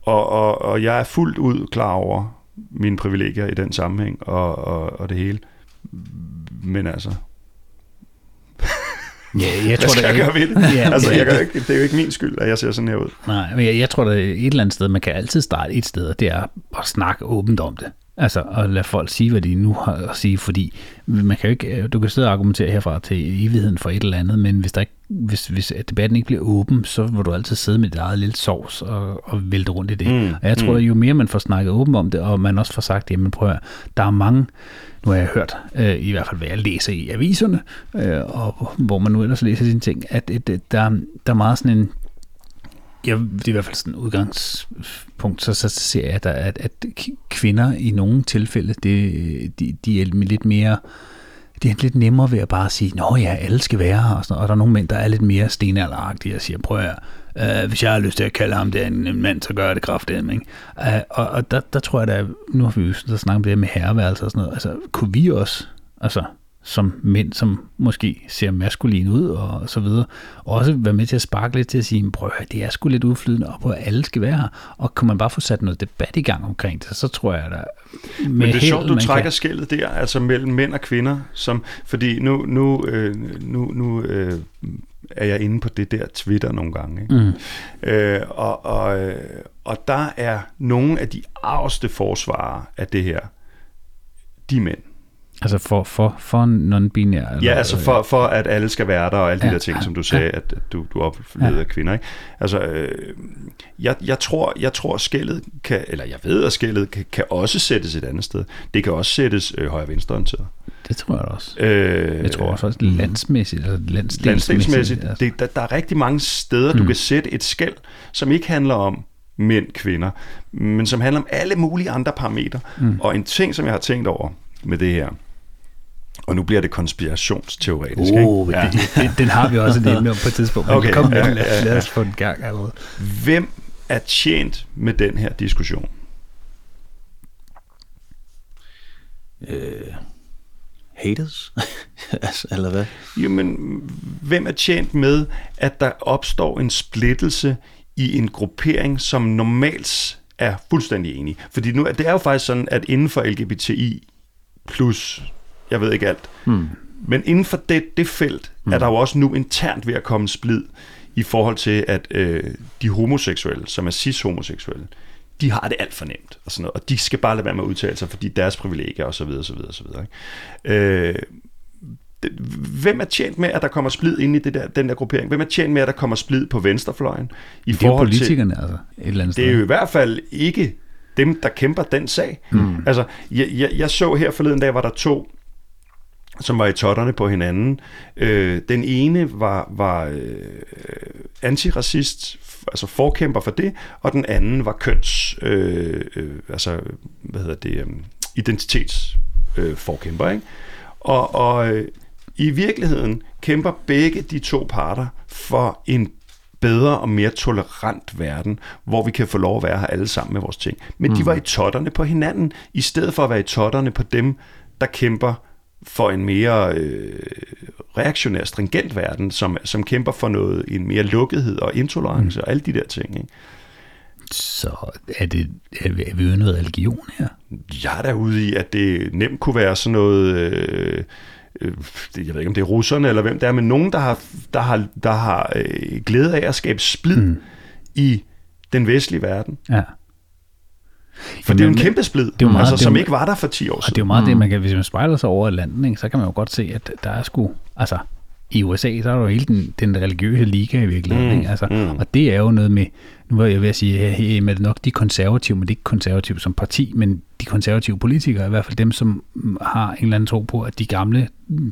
og, og, og jeg er fuldt ud klar over mine privilegier i den sammenhæng og, og, og det hele. Men altså, Ja, jeg hvad tror, skal der jeg gøre ved det? Ja, altså, ja. jeg jo ikke, det er jo ikke min skyld, at jeg ser sådan her ud. Nej, men jeg, jeg tror, der er et eller andet sted, man kan altid starte et sted, og det er at snakke åbent om det. Altså at lade folk sige, hvad de nu har at sige, fordi man kan jo ikke, du kan sidde og argumentere herfra til evigheden for et eller andet, men hvis, der ikke, hvis, hvis debatten ikke bliver åben, så vil du altid sidde med dit eget lille sovs og, og vælte rundt i det. Mm, Og jeg tror, mm. at jo mere man får snakket åbent om det, og man også får sagt, jamen prøv at, der er mange, nu har jeg hørt, øh, i hvert fald hvad jeg læser i aviserne, øh, og hvor man nu ellers læser sine ting, at, at der, der er meget sådan en, Ja, det er i hvert fald sådan et udgangspunkt, så, så ser jeg, at, at, at kvinder i nogle tilfælde, det, de, de er lidt mere, det er lidt nemmere ved at bare sige, nå ja, alle skal være her, og, sådan, og der er nogle mænd, der er lidt mere stenalderagtige og siger, prøv at øh, hvis jeg har lyst til at kalde ham det en, en mand, så gør jeg det kraftedeme. ikke? Øh, og, og der, der tror jeg, da, nu har vi jo så snakket om det her med herreværelser og sådan noget, altså kunne vi også, altså som mænd, som måske ser maskulin ud og så videre, også være med til at sparke lidt til at sige, prøv at det er sgu lidt udflydende op, at alle skal være her. Og kan man bare få sat noget debat i gang omkring det, så tror jeg, med Men det er held, sjovt, du trækker kan- skældet der, altså mellem mænd og kvinder, som, fordi nu, nu, øh, nu, nu øh, er jeg inde på det der Twitter nogle gange, ikke? Mm. Øh, og, og, øh, og der er nogle af de arveste forsvarer af det her, de mænd. Altså for, for, for non-binær? eller- Ja, altså for, for at alle skal være der, og alle de Ja, der ting, ja, som du sagde, at, at du, du oplevede Ja. af kvinder. Ikke? Altså, øh, jeg, jeg, tror, jeg tror, skældet kan, eller jeg ved, at skældet kan, kan også sættes et andet sted. Det kan også sættes øh, højre-venstre-orienteret. Det tror jeg også. Øh, Jeg tror også, også landsmæssigt, altså landsdelsmæssigt. Landstingsmæssigt, Altså. det, der, der er rigtig mange steder, du Mm. kan sætte et skæld, som ikke handler om mænd, kvinder, men som handler om alle mulige andre parametre. Mm. Og en ting, som jeg har tænkt over med det her, og nu bliver det konspirationsteoretisk, ikke? Oh, ja. det, det, den har vi også emne om på et tidspunkt. Men Okay, kom med, ja, den. lad, ja, ja. lad os få den gang allerede. Hvem er tjent med den her diskussion? øh, haters, altså, eller hvad? Jamen, hvem er tjent med, at der opstår en splittelse i en gruppering, som normalt er fuldstændig enig? Fordi nu, det er jo faktisk sådan, at inden for LGBTI plus, jeg ved ikke alt, mm. men inden for det, det felt, mm. er der jo også nu internt ved at komme splid i forhold til, at øh, de homoseksuelle, som er cis-homoseksuelle, de har det alt for nemt, og, sådan noget, og de skal bare lade være med at udtale sig, fordi deres privilegier, og så videre, så videre, så videre. Ikke? Øh, hvem er tjent med, at der kommer splid ind i det der, den der gruppering? Hvem er tjent med, at der kommer splid på venstrefløjen? I det er jo politikerne, til, altså, et eller andet Det er sted. jo i hvert fald ikke dem, der kæmper den sag. Mm. Altså, jeg, jeg, jeg så her forleden dag, var der to som var i totterne på hinanden. Øh, den ene var, var øh, antiracist, altså forkæmper for det, og den anden var køns, øh, øh, altså, hvad hedder det, øh, identitetsforkæmper, øh, ikke? Og, og øh, i virkeligheden kæmper begge de to parter for en bedre og mere tolerant verden, hvor vi kan få lov at være her alle sammen med vores ting. Men mm. de var i totterne på hinanden, i stedet for at være i totterne på dem, der kæmper for en mere øh, reaktionær, stringent verden, som, som kæmper for noget, en mere lukkethed og intolerance mm. og alle de der ting. Ikke? Så er, det, er, vi, er vi ude noget religion her? Jeg er derude i, at det nemt kunne være sådan noget... Øh, øh, jeg ved ikke, om det er russerne eller hvem det er, men nogen, der har, der har, der har øh, glæde af at skabe splid mm. i den vestlige verden. Ja. For Jamen, det er jo en kæmpe splid, det er meget, altså, som ikke var der for 10 år siden. Og det er jo meget mm. det, man kan, hvis man spejler sig over landet, ikke, så kan man jo godt se, at der er sgu, altså i USA, så er der jo hele den, den religiøse liga i virkeligheden. Mm. Ikke? Altså, mm. Og det er jo noget med, nu var jeg ved at sige, hey, med nok de konservative, men det er ikke konservative som parti, men de konservative politikere, i hvert fald dem, som har en eller anden tro på, at de gamle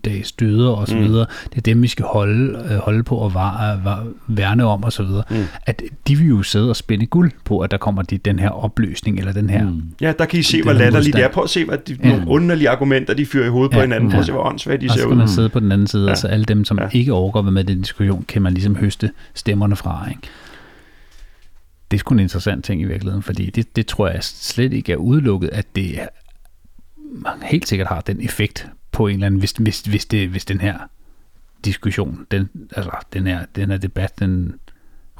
dages støder og så mm. videre, mm. det er dem, vi skal holde, øh, holde på og var, var, værne om og så videre, mm. at de vil jo sidde og spænde guld på, at der kommer de, den her opløsning, eller den her... Mm. Ja, der kan I se, hvor latterligt det er. Prøv at se, hvad de, ja. nogle underlige argumenter, de fyrer i hovedet ja. på hinanden. Prøv at se, hvor åndssvagt de og ser ud. Og så skal man sidde på den anden side, ja. altså alle dem, som ja. ikke overgår med den diskussion, kan man ligesom høste stemmerne fra, ikke? Det er sgu en interessant ting i virkeligheden, fordi det, det tror jeg slet ikke er udelukket, at det helt sikkert har den effekt på en eller anden, hvis, hvis, hvis, det, hvis den her diskussion, den, altså den her, den her debat, den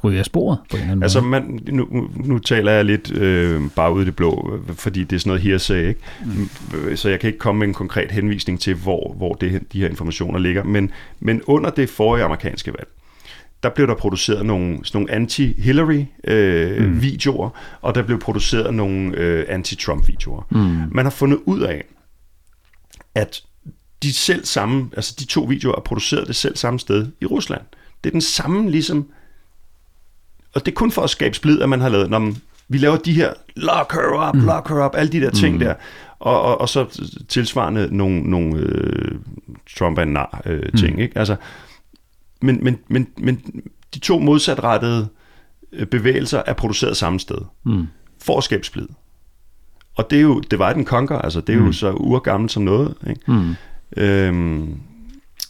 ryger af sporet på en eller anden altså, måde. Man, nu, nu taler jeg lidt øh, bare ud i det blå, fordi det er sådan noget hearsay, ikke? Mm. Så jeg kan ikke komme med en konkret henvisning til, hvor, hvor det, de her informationer ligger. Men, men under det forrige amerikanske valg, der blev der produceret nogle, sådan nogle anti-Hillary-videoer, øh, mm. og der blev produceret nogle øh, anti-Trump-videoer. Mm. Man har fundet ud af, at de selv samme, altså de to videoer er produceret det selv samme sted i Rusland. Det er den samme ligesom, og det er kun for at skabe splid, at man har lavet, når man, vi laver de her, lock her up, mm. lock her up, alle de der ting mm. der, og, og, og så tilsvarende nogle, nogle øh, Trump and nar øh, ting, mm. ikke? Altså, men, men, men, men de to modsatrettede øh, bevægelser er produceret samme sted. Mm. For at skabe splid. Og det er jo, det var den conquer, altså det er mm. jo så urgammelt som noget. Ikke? Mm. Øhm,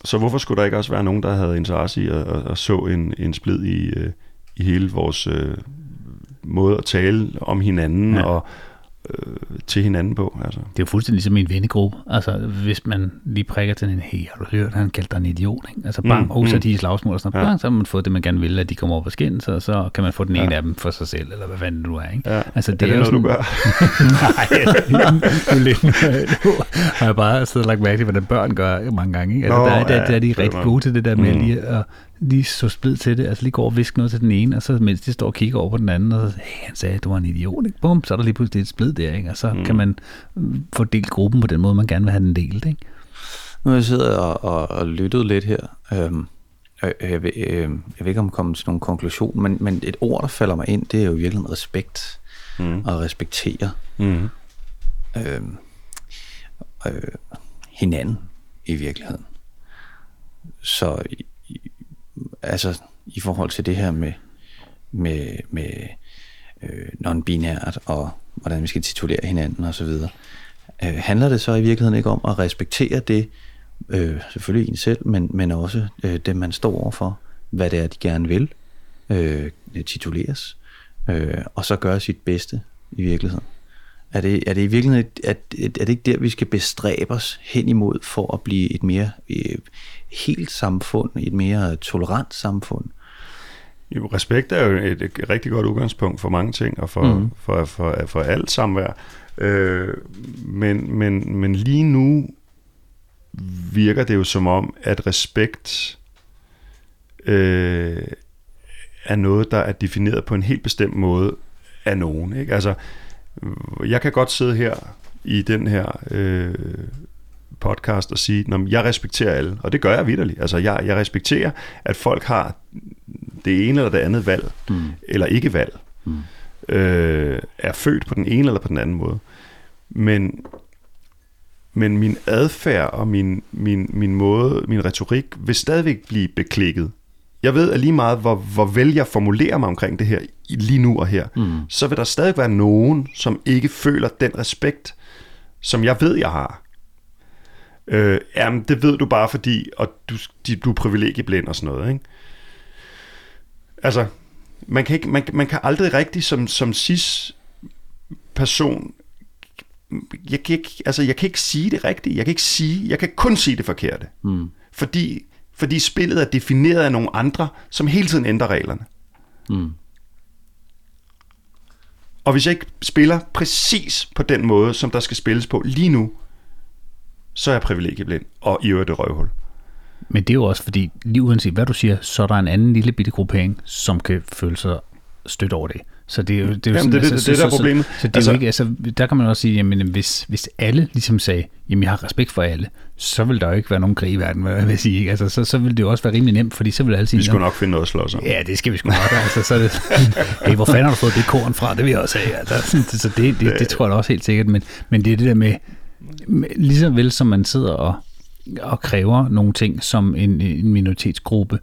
så hvorfor skulle der ikke også være nogen, der havde interesse i at, at, at så en, en splid i, øh, i hele vores øh, måde at tale om hinanden ja. og, øh, til hinanden på. Altså. Det er jo fuldstændig ligesom en vennegruppe. Altså, hvis man lige prikker til en, hey, har du hørt, han kaldte dig en idiot, ikke? Altså, bang, mm, oh, så mm. de i slagsmål og sådan noget. Ja. så har man fået det, man gerne vil, at de kommer op og skin, så, så kan man få den ja. ene af dem for sig selv, eller hvad fanden det nu er, ikke? Ja. Altså, det er, det er noget, sådan... du gør? Nej, lidt, nu har jeg bare siddet og lagt mærke til, hvordan børn gør mange gange, ikke? Altså, Nå, der, der, der, er de rigtig gode til det der med mm. lige at lige så splid til det, altså lige går og viske noget til den ene, og så mens de står og kigger over på den anden, og så, hey, han sagde, du var en idiot, ikke? Bum, så er der lige pludselig et splid der, ikke? og så mm. kan man mm, fordele gruppen på den måde, man gerne vil have den delt. Ikke? Nu har jeg siddet og, og, og lyttet lidt her, øhm, jeg, jeg, ved, øh, jeg ved ikke, om jeg kommer til nogen konklusion, men, men et ord, der falder mig ind, det er jo virkelig respekt, mm. og respektere mm. øhm, øh, hinanden i virkeligheden. Så altså i forhold til det her med, med, med øh, non-binært og hvordan vi skal titulere hinanden osv., øh, handler det så i virkeligheden ikke om at respektere det, øh, selvfølgelig en selv, men, men også øh, det, man står overfor, hvad det er, de gerne vil øh, tituleres, øh, og så gøre sit bedste i virkeligheden. Er det, er det i virkeligheden, er, er det ikke der, vi skal bestræbe os hen imod for at blive et mere øh, helt samfund, et mere tolerant samfund? Jo, respekt er jo et, et rigtig godt udgangspunkt for mange ting, og for, mm. for, for, for, for alt samvær. Øh, men, men, men lige nu virker det jo som om, at respekt øh, er noget, der er defineret på en helt bestemt måde af nogen. Ikke? Altså, jeg kan godt sidde her i den her øh, podcast og sige, at jeg respekterer alle, og det gør jeg vidderligt. Altså, jeg, jeg respekterer, at folk har det ene eller det andet valg, mm. eller ikke valg, mm. øh, er født på den ene eller på den anden måde. Men, men min adfærd og min, min, min måde, min retorik vil stadigvæk blive beklikket. Jeg ved at lige meget, hvor, hvor vel jeg formulerer mig omkring det her lige nu og her, mm. så vil der stadig være nogen, som ikke føler den respekt, som jeg ved, jeg har. Øh, jamen, det ved du bare fordi, og du, du er privilegieblind og sådan noget, ikke? Altså, man kan, ikke, man, man kan aldrig rigtig som, som cis person jeg kan, ikke, altså, jeg kan ikke sige det rigtigt. Jeg kan ikke sige, jeg kan kun sige det forkerte. Mm. Fordi, fordi spillet er defineret af nogle andre, som hele tiden ændrer reglerne. Mm. Og hvis jeg ikke spiller præcis på den måde, som der skal spilles på lige nu, så er jeg privilegieblind og i øvrigt et røvhul. Men det er jo også fordi, lige uanset hvad du siger, så er der en anden lille bitte gruppering, som kan føle sig stødt over det. Så det er jo, det er jo jamen, sådan, det, altså, det, det, så, det er problemet. Så, så det er altså, jo ikke, altså, der kan man også sige, jamen hvis, hvis alle ligesom sagde, jamen jeg har respekt for alle, så vil der jo ikke være nogen krig i verden, hvad jeg vil sige. Ikke? Altså, så, så vil det jo også være rimelig nemt, fordi så vil alle sige... Vi skulle nok finde noget at slås om. Ja, det skal vi sgu nok. altså, så det, hey, hvor fanden har du fået det korn fra? Det vil jeg også have. Altså, så det, det, det, tror jeg da også helt sikkert, men, men det er det der med, med lige så vel som man sidder og, og kræver nogle ting som en, en minoritetsgruppe,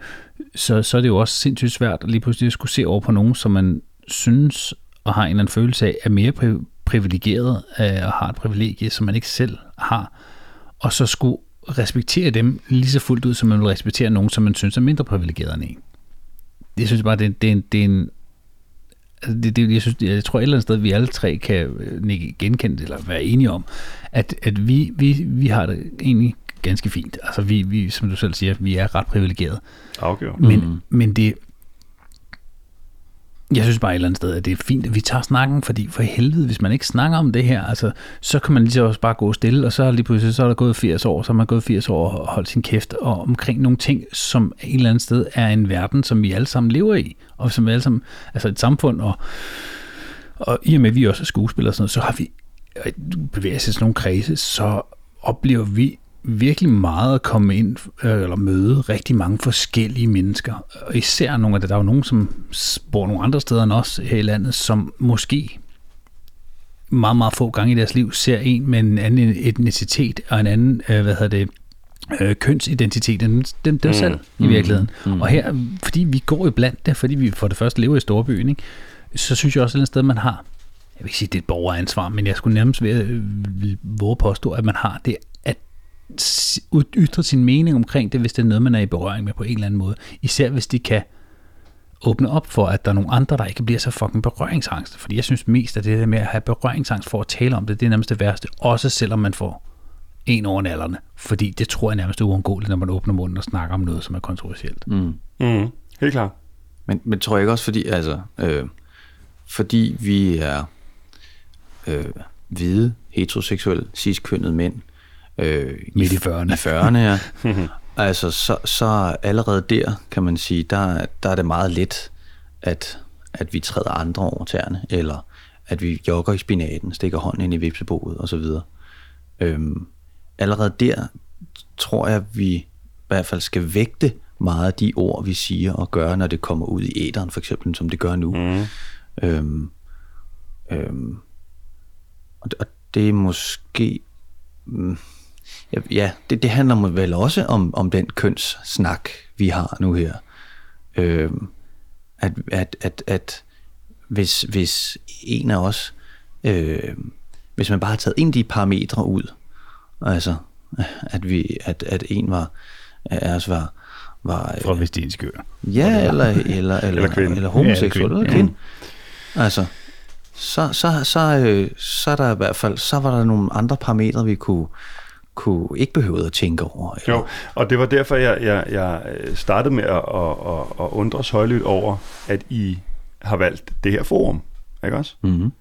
så, så er det jo også sindssygt svært at lige pludselig skulle se over på nogen, som man synes og har en eller anden følelse af, er mere pri- privilegeret øh, og har et privilegie, som man ikke selv har, og så skulle respektere dem lige så fuldt ud, som man vil respektere nogen, som man synes er mindre privilegeret end en. Jeg synes bare, det, det, er en, det er en altså det, det, jeg, synes, jeg tror et eller andet sted, at vi alle tre kan øh, genkende eller være enige om, at, at vi, vi, vi har det egentlig ganske fint. Altså vi, vi, som du selv siger, vi er ret privilegeret. Afgjort. Men, mm. men det, jeg synes bare et eller andet sted, at det er fint, at vi tager snakken, fordi for helvede, hvis man ikke snakker om det her, altså, så kan man lige så også bare gå stille, og så lige pludselig, så er der gået 80 år, så har man gået 80 år og holdt sin kæft og omkring nogle ting, som et eller andet sted er en verden, som vi alle sammen lever i, og som vi alle sammen, altså et samfund, og, og i og med, at vi også er skuespillere og sådan noget, så har vi bevæger sig sådan nogle kredse, så oplever vi virkelig meget at komme ind øh, eller møde rigtig mange forskellige mennesker. Og især nogle af det, der er jo nogen, som bor nogle andre steder end os her i landet, som måske meget, meget få gange i deres liv ser en med en anden etnicitet og en anden, øh, hvad hedder det, øh, kønsidentitet end dem, dem mm. selv i virkeligheden. Mm. Og her, fordi vi går jo blandt det, fordi vi for det første lever i storbyen, ikke? så synes jeg også et sted, man har, jeg vil ikke sige, det er et borgeransvar, men jeg skulle nærmest ved, våge påstå, at man har det ytre sin mening omkring det, hvis det er noget, man er i berøring med på en eller anden måde. Især hvis de kan åbne op for, at der er nogle andre, der ikke bliver så fucking berøringsangst. Fordi jeg synes mest, at det der med at have berøringsangst for at tale om det, det er nærmest det værste. Også selvom man får en over nallerne. Fordi det tror jeg nærmest er uundgåeligt, når man åbner munden og snakker om noget, som er kontroversielt. Mm. Mm. Helt klart. Men, men tror jeg ikke også, fordi, altså, øh, fordi vi er øh, hvide, heteroseksuelle, cis-kønnede mænd, øh, Midt i 40'erne. I 40'erne, ja. altså, så, så allerede der, kan man sige, der, der er det meget let, at, at vi træder andre over tæerne, eller at vi jogger i spinaten, stikker hånden ind i vipseboet osv. Øhm, allerede der tror jeg, vi i hvert fald skal vægte meget af de ord, vi siger og gør, når det kommer ud i æderen, for eksempel, som det gør nu. Mm. Øhm, øhm, og, det er måske... Mm, ja, det, det handler vel også om, om den kønssnak, vi har nu her. Øh, at, at, at, at hvis, hvis en af os, øh, hvis man bare har taget en de parametre ud, altså at, vi, at, at en var, af os var, var Fra Vestinsk Ja, eller, eller, eller, eller, eller homoseksuel, ja, eller kvinde. Altså, så, så, så, øh, så er der i hvert fald, så var der nogle andre parametre, vi kunne, kunne ikke behøve at tænke over. Eller? Jo, og det var derfor, jeg, jeg, jeg startede med at, at, at, at undres højlydt over, at I har valgt det her forum, ikke også? Mm-hmm.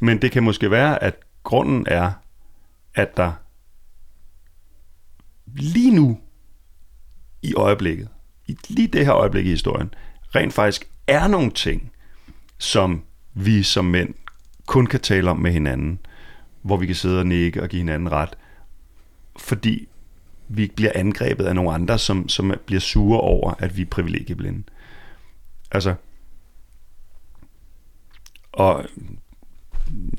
Men det kan måske være, at grunden er, at der lige nu i øjeblikket, i lige det her øjeblik i historien, rent faktisk er nogle ting, som vi som mænd kun kan tale om med hinanden, hvor vi kan sidde og nikke og give hinanden ret, fordi vi bliver angrebet af nogle andre, som, som bliver sure over, at vi er privilegieblinde. Altså, og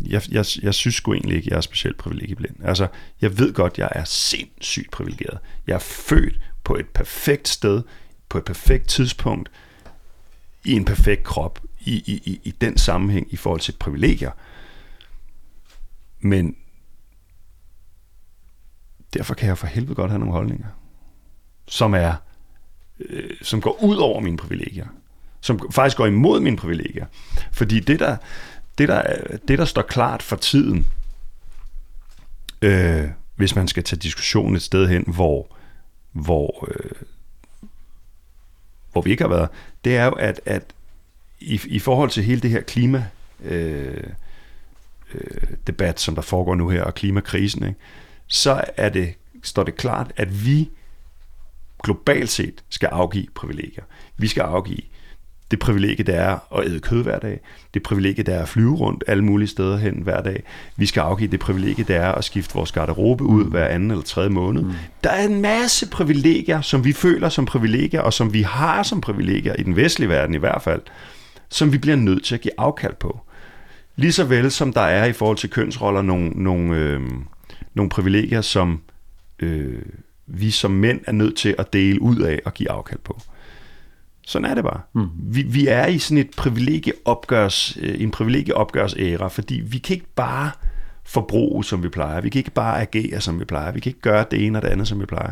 jeg, jeg, jeg synes sgu egentlig ikke, jeg er specielt privilegieblind. Altså, jeg ved godt, jeg er sindssygt privilegeret. Jeg er født på et perfekt sted, på et perfekt tidspunkt, i en perfekt krop, i, i, i, i den sammenhæng i forhold til privilegier. Men derfor kan jeg for helvede godt have nogle holdninger, som er, øh, som går ud over mine privilegier. Som faktisk går imod mine privilegier. Fordi det der, det der, det der står klart for tiden, øh, hvis man skal tage diskussionen et sted hen, hvor, hvor, øh, hvor vi ikke har været, det er jo, at, at i, i forhold til hele det her klima øh, øh, debat, som der foregår nu her, og klimakrisen, ikke, så er det, står det klart, at vi globalt set skal afgive privilegier. Vi skal afgive det privilegie, det er at æde kød hver dag. Det privilegie, det er at flyve rundt alle mulige steder hen hver dag. Vi skal afgive det privilegie, det er at skifte vores garderobe ud hver anden eller tredje måned. Mm. Der er en masse privilegier, som vi føler som privilegier, og som vi har som privilegier, i den vestlige verden i hvert fald, som vi bliver nødt til at give afkald på. Lige så vel som der er i forhold til kønsroller nogle, nogle, øh, nogle privilegier, som øh, vi som mænd er nødt til at dele ud af og give afkald på. Sådan er det bare. Mm. Vi, vi er i sådan et privilegieopgørs, øh, en privilegieopgørsæra, fordi vi kan ikke bare forbruge, som vi plejer. Vi kan ikke bare agere, som vi plejer. Vi kan ikke gøre det ene og det andet, som vi plejer.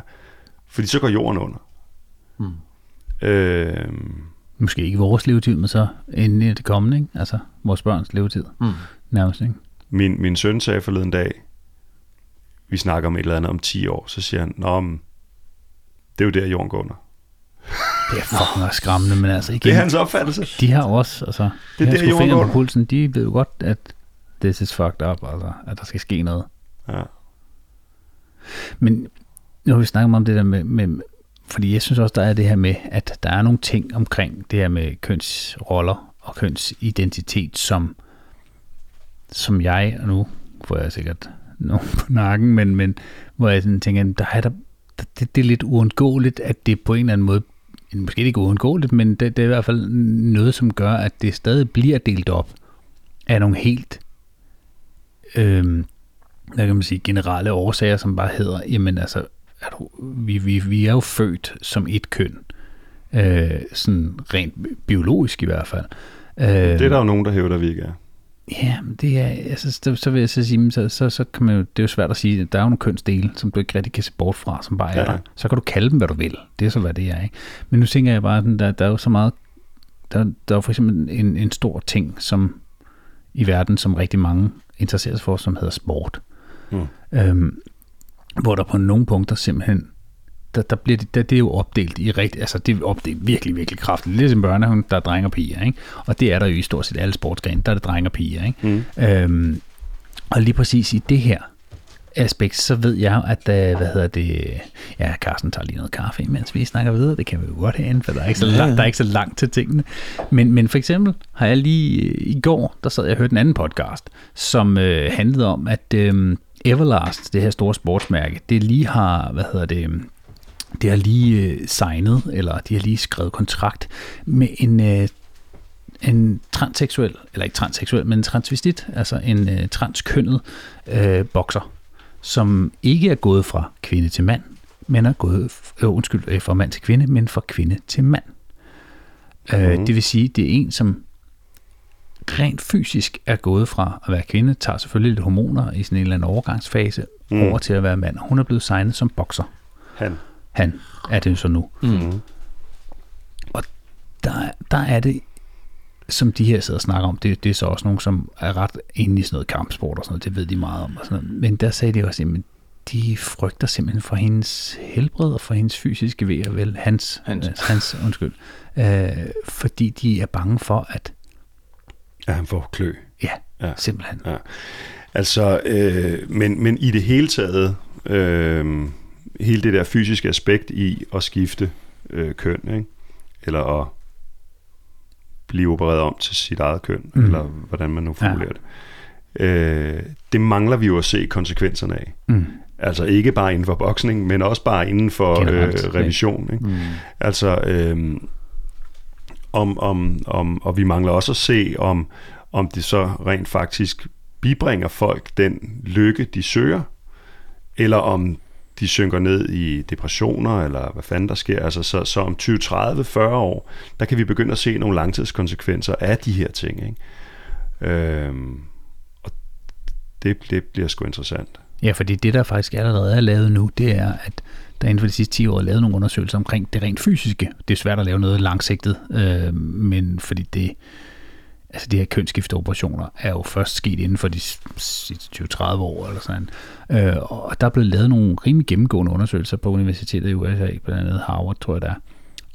Fordi så går jorden under. Mm. Øh, Måske ikke vores levetid, men så inden i det kommende, ikke? Altså vores børns levetid. Mm. Nærmest, ikke? min, min søn sagde forleden dag, vi snakker om et eller andet om 10 år, så siger han, Nå, det er jo der, jorden går under. Det er fucking også skræmmende, men altså igen, Det er hans opfattelse. de har også, altså, Det er de der, fingeren på pulsen, de ved jo godt, at this is fucked up, altså, at der skal ske noget. Ja. Men nu har vi snakket om det der med, med, fordi jeg synes også, der er det her med, at der er nogle ting omkring det her med kønsroller og kønsidentitet, som, som jeg, og nu får jeg sikkert nogen på nakken, men, men hvor jeg sådan tænker, der er der, der- det, det er lidt uundgåeligt, at det på en eller anden måde, måske ikke uundgåeligt, men det, det er i hvert fald noget, som gør, at det stadig bliver delt op af nogle helt øh, hvad kan man sige, generelle årsager, som bare hedder, jamen altså, er du, vi, vi, vi er jo født som et køn. Øh, sådan rent biologisk i hvert fald. Øh, Det er der jo nogen, der hævder, vi ikke er. Ja, det er, altså, så, så vil jeg så sige, så, så, så kan man jo, det er jo svært at sige, der er jo nogle kønsdele, som du ikke rigtig kan se bort fra, som bare er Ja. der. Så kan du kalde dem, hvad du vil. Det er så, hvad det er, ikke? Men nu tænker jeg bare, der, der er jo så meget, der, der er for eksempel en, en stor ting, som i verden, som rigtig mange interesserer sig for, som hedder sport. Mm. Øhm, hvor der på nogle punkter simpelthen der, der bliver det, der, det er jo opdelt i rigt, altså det er opdelt virkelig, virkelig kraftigt. Lidt som børnehaven, der er drenge og piger, ikke? Og det er der jo i stort set alle sportsgrene, der er det drenge og piger, ikke? Mm. Øhm, og lige præcis i det her aspekt, så ved jeg at, øh, hvad hedder det, ja, Carsten tager lige noget kaffe, mens vi snakker videre, det kan vi jo godt have for der er ikke så langt, der er ikke så langt til tingene. Men, men for eksempel har jeg lige øh, i går, der sad jeg og hørte en anden podcast, som øh, handlede om, at øh, Everlast, det her store sportsmærke, det lige har, hvad hedder det, det har lige øh, signet, eller de har lige skrevet kontrakt med en, øh, en transseksuel, eller ikke transseksuel, men en transvestit, altså en øh, transkønnet øh, bokser, som ikke er gået fra kvinde til mand, men er gået, øh, undskyld, øh, fra mand til kvinde, men fra kvinde til mand. Øh, Mhm. det vil sige, det er en, som rent fysisk er gået fra at være kvinde, tager selvfølgelig lidt hormoner i sådan en eller anden overgangsfase, Mm. mm. over til at være mand. Hun er blevet signet som bokser. Han. Han er det så nu. Mm. Der, der er det som de her sidder og snakker om, det, det er så også nogen, som er ret inde i sådan noget kampsport og sådan noget, det ved de meget om. Og sådan noget. Men der sagde de også, at de frygter simpelthen for hendes helbred og for hendes fysiske ved vel, hans, Hans. hans, hans undskyld, øh, fordi de er bange for, at Ja, han får klø. ja, Ja. ja. simpelthen. Ja. Altså, øh, men, men i det hele taget, øh, hele det der fysiske aspekt i at skifte øh, køn, ikke? eller at blive opereret om til sit eget køn, Mm. eller hvordan man nu formulerer ja. det. Øh, det mangler vi jo at se konsekvenserne af. Mm. Altså ikke bare inden for boksning, men også bare inden for Generelt, øh, revision. Ikke? Mm. Altså, øh, om, om, om, og vi mangler også at se, om, om det så rent faktisk bibringer folk den lykke, de søger, eller om de synker ned i depressioner, eller hvad fanden der sker. Altså, så, så om 20, 30, 40 år, der kan vi begynde at se nogle langtidskonsekvenser af de her ting. Ikke? Øhm, og det, det bliver sgu interessant. Ja, fordi det, der faktisk allerede er lavet nu, det er, at der inden for de sidste 10 år er lavet nogle undersøgelser omkring det rent fysiske. Det er svært at lave noget langsigtet, øh, men fordi det, altså de her kønsskifteoperationer er jo først sket inden for de sidste 20-30 år eller sådan. Øh, og der er blevet lavet nogle rimelig gennemgående undersøgelser på universitetet i USA, blandt andet Harvard, tror jeg der,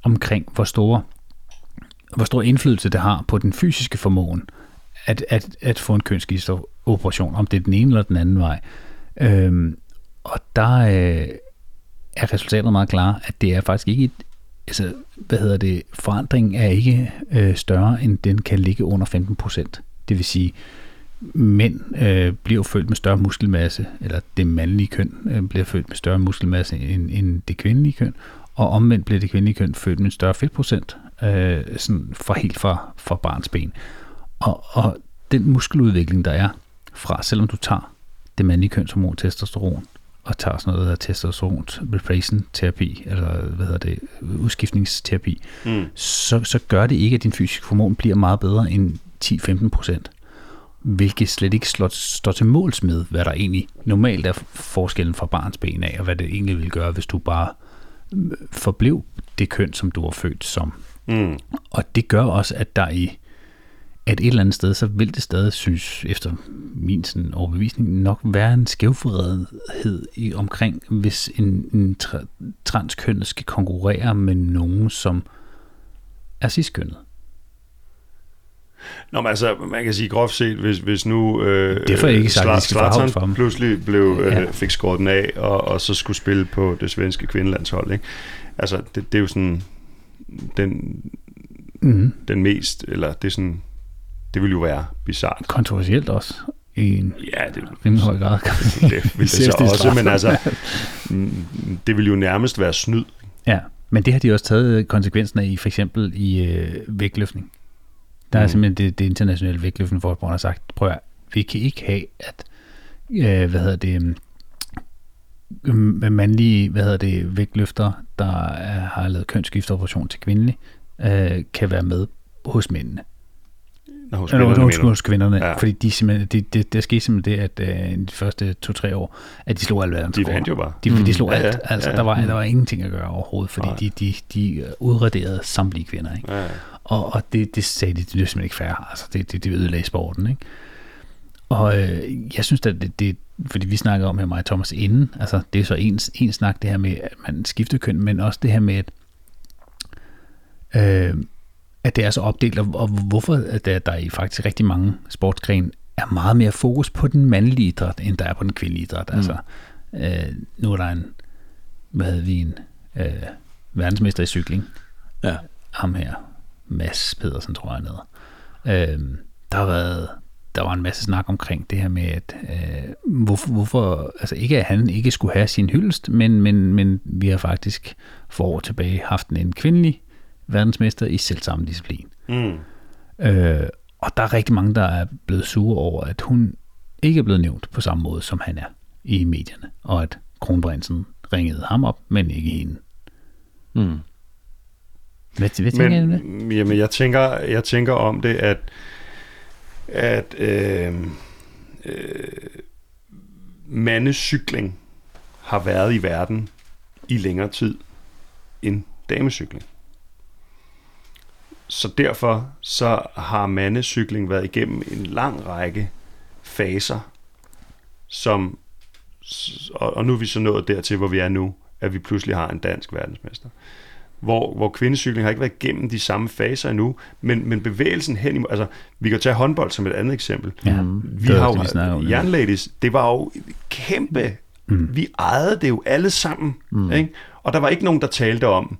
omkring hvor store hvor stor indflydelse det har på den fysiske formåen at, at, at få en kønsskifteoperation, om det er den ene eller den anden vej. Øhm, og der øh, er resultatet meget klart, at det er faktisk ikke et, altså, hvad hedder det, forandringen er ikke øh, større, end den kan ligge under 15 procent. Det vil sige, mænd øh, bliver født med større muskelmasse, eller det mandlige køn øh, bliver født med større muskelmasse end, end det kvindelige køn, og omvendt bliver det kvindelige køn født med en større fedtprocent, øh, sådan fra helt fra, fra barns ben. Og, og den muskeludvikling, der er fra, selvom du tager det mandlige kønshormon testosteron, og tager sådan noget, hedder testosteron replacement terapi, eller hvad hedder det, udskiftningsterapi, Mm. så, så gør det ikke, at din fysiske hormon bliver meget bedre end 10-15 procent. Hvilket slet ikke slår, står til måls med, hvad der egentlig normalt er forskellen fra barns ben af, og hvad det egentlig vil gøre, hvis du bare øh, forblev det køn, som du var født som. Mm. Og det gør også, at der i at et eller andet sted, så vil det stadig, synes efter min sådan overbevisning, nok være en skævforredenhed i omkring, hvis en, en tra- transkønnet skal konkurrere med nogen, som er ciskønnet. Nå, men altså, man kan sige groft set, hvis, hvis nu øh, Derfor er ikke sagt, skal få Zlatan havl for ham. pludselig blev, øh, Ja. fik skåret den af, og, og så skulle spille på det svenske kvindelandshold, ikke? Altså, det, det er jo sådan den, Mm. den mest, eller det er sådan, det vil jo være bizart. Kontroversielt også i en Ja, det, rimelig høj grad. det vil det Især så hvis også, men altså, mm, det vil jo nærmest være snyd. Ja, men det har de også taget konsekvensen af i for eksempel i øh, vægtløftning. Der er Mm. simpelthen det, det internationale vægtløftningsforbund har sagt, prøv at, vi kan ikke have, at øh, hvad hedder det, øh, mandlige hvad hedder det, vægtløfter, der er, har lavet kønsskifteoperation til kvindelige, øh, kan være med hos mændene. Nå, hos kvinderne, hos, mener du? hos kvinderne, Ja. fordi de simpelthen, det, det, der skete simpelthen det, at øh, de første to-tre år, at de slog alle verdens De vandt jo bare. De, de slog Ja, alt. ja, altså, ja. Der, var, der var ingenting at gøre overhovedet, fordi Nej. de, de, de øh, udraderede samtlige kvinder. Ikke? Ja, Og, og det, det sagde de, det er simpelthen ikke fair. Altså, det, det, det ødelagde sporten. Ikke? Og øh, jeg synes, at det, det, fordi vi snakker om her, mig og Thomas, inden, altså det er så en, en snak, det her med, at man skifter køn, men også det her med, at, øh, at det er så opdelt, og, hvorfor at der, der i faktisk rigtig mange sportsgrene er meget mere fokus på den mandlige idræt, end der er på den kvindelige idræt. Mm. Altså, øh, nu er der en, hvad havde vi, en øh, verdensmester i cykling, Ja. ham her, Mads Pedersen, tror jeg, han. Øhm, der har været, der var en masse snak omkring det her med, at øh, hvorfor, hvorfor, altså ikke at han ikke skulle have sin hyldest, men, men, men vi har faktisk for år tilbage haft en kvindelig verdensmester i selv samme disciplin. mm. Øh, og der er rigtig mange, der er blevet sure over, at hun ikke er blevet nævnt på samme måde, som han er i medierne, og at kronprinsen ringede ham op, men ikke hende. Mm. Hvad, hvad tænker I om det? Men, jamen, jeg tænker, jeg tænker om det, at, at øh, øh, mandecykling har været i verden i længere tid end damecykling. Så derfor så har mandecykling været igennem en lang række faser, som, og, og nu er vi så nået dertil, hvor vi er nu, at vi pludselig har en dansk verdensmester. Hvor, hvor kvindecykling har ikke været igennem de samme faser endnu, men, men bevægelsen hen imod, altså vi kan tage håndbold som et andet eksempel. Ja, Vi det har det, vi jo, det. Jernladies, det var jo kæmpe, mm. vi ejede det jo alle sammen, mm. ikke? og der var ikke nogen, der talte om,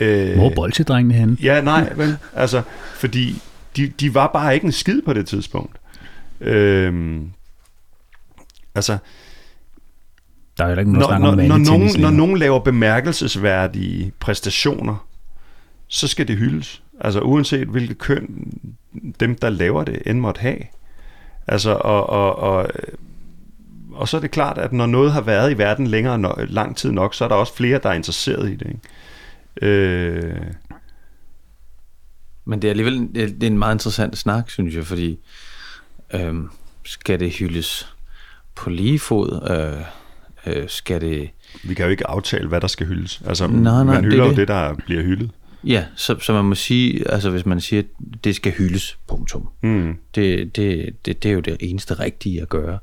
øh, Hvor er bolsjedrengene henne? Ja, nej, vel? Altså, fordi de, de var bare ikke en skid på det tidspunkt. Øhm, altså, Der er jo ikke nogen, der når, når, når, nogen, når nogen laver bemærkelsesværdige præstationer, så skal det hyldes. Altså uanset hvilket køn dem, der laver det, end måtte have. Altså, og, og, og, og så er det klart, at når noget har været i verden længere lang tid nok, så er der også flere, der er interesseret i det. Ikke? Øh, Men det er alligevel det er en meget interessant snak, synes jeg, fordi øhm, skal det hyldes på lige fod? Øh, øh, skal det... Vi kan jo ikke aftale, hvad der skal hyldes. Altså, Nej, nej, man det er hylder jo det. det, der bliver hyldet. Ja, så, så man må sige, altså hvis man siger, at det skal hyldes, punktum. Mm. Det, det, det, det er jo det eneste rigtige at gøre.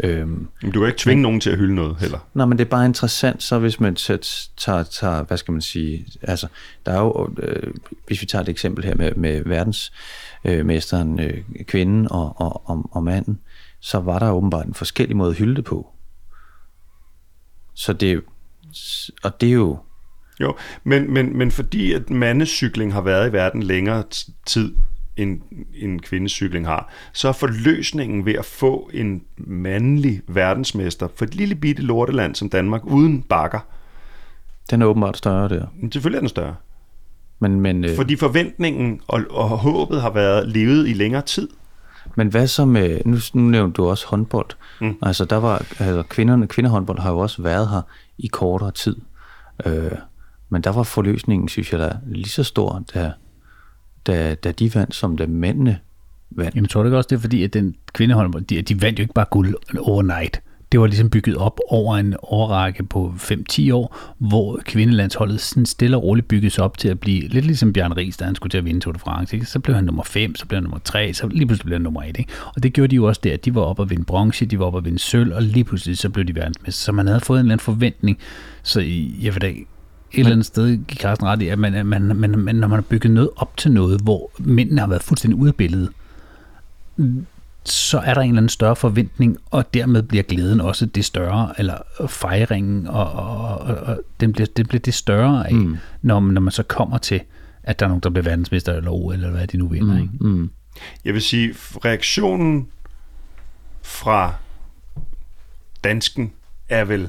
Øhm, Men du kan ikke tvinge nogen til at hylde noget heller. Nej, men det er bare interessant, så hvis man tager, tager, tager hvad skal man sige, altså, der er jo, øh, hvis vi tager et eksempel her med, med verdensmesteren, øh, mesteren, øh, kvinden og, og, og, og manden, så var der åbenbart en forskellig måde at hylde det på. Så det og det er jo, Jo, men, men, men fordi at mandecykling har været i verden længere tid, end, end kvindecykling har, så er forløsningen ved at få en mandlig verdensmester for et lille bitte lorteland som Danmark, uden bakker, den er åbenbart større der. men selvfølgelig er den større. Men, men, øh, Fordi forventningen og, og håbet har været levet i længere tid. Men hvad så med, nu, nu nævnte du også håndbold. Mm. Altså der var, altså kvinderne, kvindehåndbold har jo også været her i kortere tid. Øh, men der var forløsningen, synes jeg, der lige så stor, da, da, da de vandt, som da mændene vandt. Jamen, tror du ikke også, det er fordi, at den kvindehåndbold, de, de vandt jo ikke bare guld overnight. Det var ligesom bygget op over en årrække på 5-10 år, hvor kvindelandsholdet sådan stille og roligt bygges op til at blive lidt ligesom Bjørn Ries, da han skulle til at vinde Tour de France. Ikke? Så blev han nummer 5, så blev han nummer 3, så lige pludselig blev han nummer 1. Ikke? Og det gjorde de jo også der. De var oppe at vinde bronze, de var oppe at vinde sølv, og lige pludselig så blev de verdensmester. Så man havde fået en eller anden forventning. Så i- jeg ved da ikke, et eller andet sted gik Carsten ret i, at man, man, man, man, når man har bygget noget op til noget, hvor mændene har været fuldstændig ude af billedet, så er der en eller anden større forventning, og dermed bliver glæden også det større, eller fejringen, og, og, og, og den, bliver, den bliver det større af, mm. når, man- når man så kommer til, at der er nogen, der bliver verdensmester, eller OL, eller hvad de nu vinder. Mm. Ikke? Mm. Jeg vil sige, reaktionen fra dansken er vel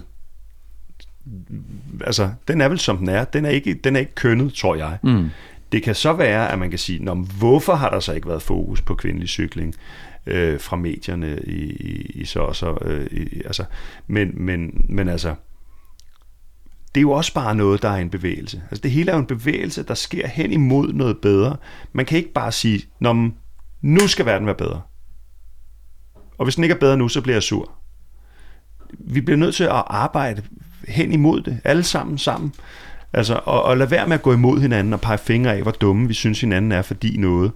altså, den er vel som den er. Den er ikke, den er ikke kønnet, tror jeg. Mm. Det kan så være, at man kan sige, Nå, hvorfor har der så ikke været fokus på kvindelig cykling øh, fra medierne i, i, i så og så? Øh, i, altså, men, men, men altså, det er jo også bare noget, der er en bevægelse. Altså, det hele er jo en bevægelse, der sker hen imod noget bedre. Man kan ikke bare sige, Nå, nu skal verden være bedre. Og hvis den ikke er bedre nu, så bliver jeg sur. Vi bliver nødt til at arbejde hen imod det, alle sammen sammen. Altså, og, og lade være med at gå imod hinanden og pege fingre af, hvor dumme vi synes hinanden er, fordi noget.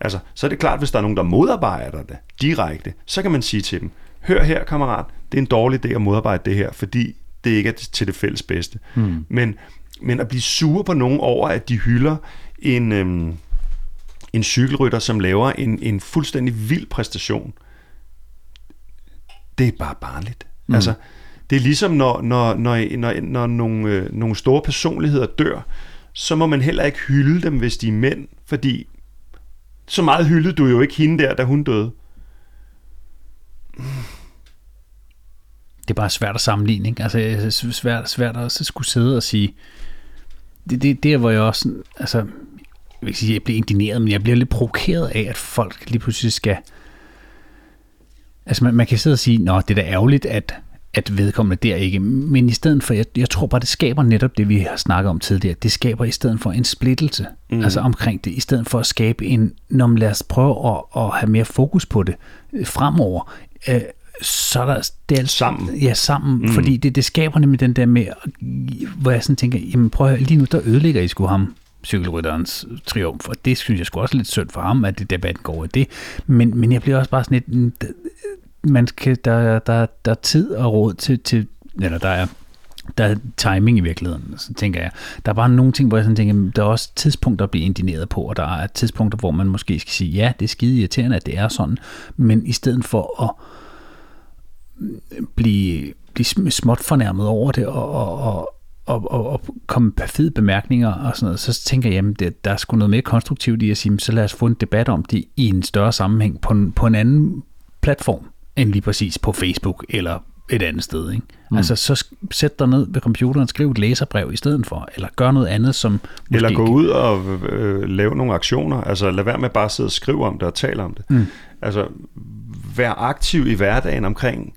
Altså, så er det klart, hvis der er nogen, der modarbejder det direkte, så kan man sige til dem, hør her, kammerat, det er en dårlig idé at modarbejde det her, fordi det ikke er til det fælles bedste. Mm. Men, men at blive sure på nogen over, at de hylder en, øhm, en cykelrytter, som laver en, en fuldstændig vild præstation, det er bare barnligt. Mm. Altså, det er ligesom, når, når, når, når, når nogle, øh, nogle store personligheder dør, så må man heller ikke hylde dem, hvis de er mænd, fordi så meget hyldede du jo ikke hende der, da hun døde. Det er bare svært at sammenligne. Ikke? Altså, det er svært, svært at skulle sidde og sige, det, det, det er, hvor jeg også, altså, jeg vil ikke sige, at jeg bliver indigneret, men jeg bliver lidt provokeret af, at folk lige pludselig skal, altså man, man kan sidde og sige, nå, det er da ærgerligt, at, at vedkommende der ikke, men i stedet for, jeg, jeg tror bare, det skaber netop det, vi har snakket om tidligere, det skaber i stedet for en splittelse, mm. altså omkring det, i stedet for at skabe en, når man lad os prøve at, at have mere fokus på det øh, fremover, øh, så er der det er, Sammen. Ja, sammen, mm. fordi det, det skaber nemlig den der med, hvor jeg sådan tænker, jamen prøv at høre, lige nu der ødelægger I sgu ham, cykelrytterens triumf, og det synes jeg sgu også lidt synd for ham, at det debatten går i det. Men, men jeg bliver også bare sådan lidt, man skal, der, der, der er tid og råd til, til eller der er der er timing i virkeligheden, så tænker jeg. Der er bare nogle ting, hvor jeg sådan tænker, der er også tidspunkter at blive indineret på, og der er tidspunkter, hvor man måske skal sige, ja, det er skide irriterende, at det er sådan, men i stedet for at mm, blive, blive småt fornærmet over det, og, og, og, og, og, og komme med fede bemærkninger og sådan noget, så tænker jeg, at der er sgu noget mere konstruktivt i at sige, så lad os få en debat om det i en større sammenhæng på en, på en anden platform, end lige præcis på Facebook eller et andet sted. Ikke? Mm. Altså, så sæt dig ned ved computeren, skriv et læserbrev i stedet for, eller gør noget andet, som Eller gå ud og øh, lave nogle aktioner. Altså, lad være med bare at sidde og skrive om det og tale om det. Mm. Altså, vær aktiv i hverdagen omkring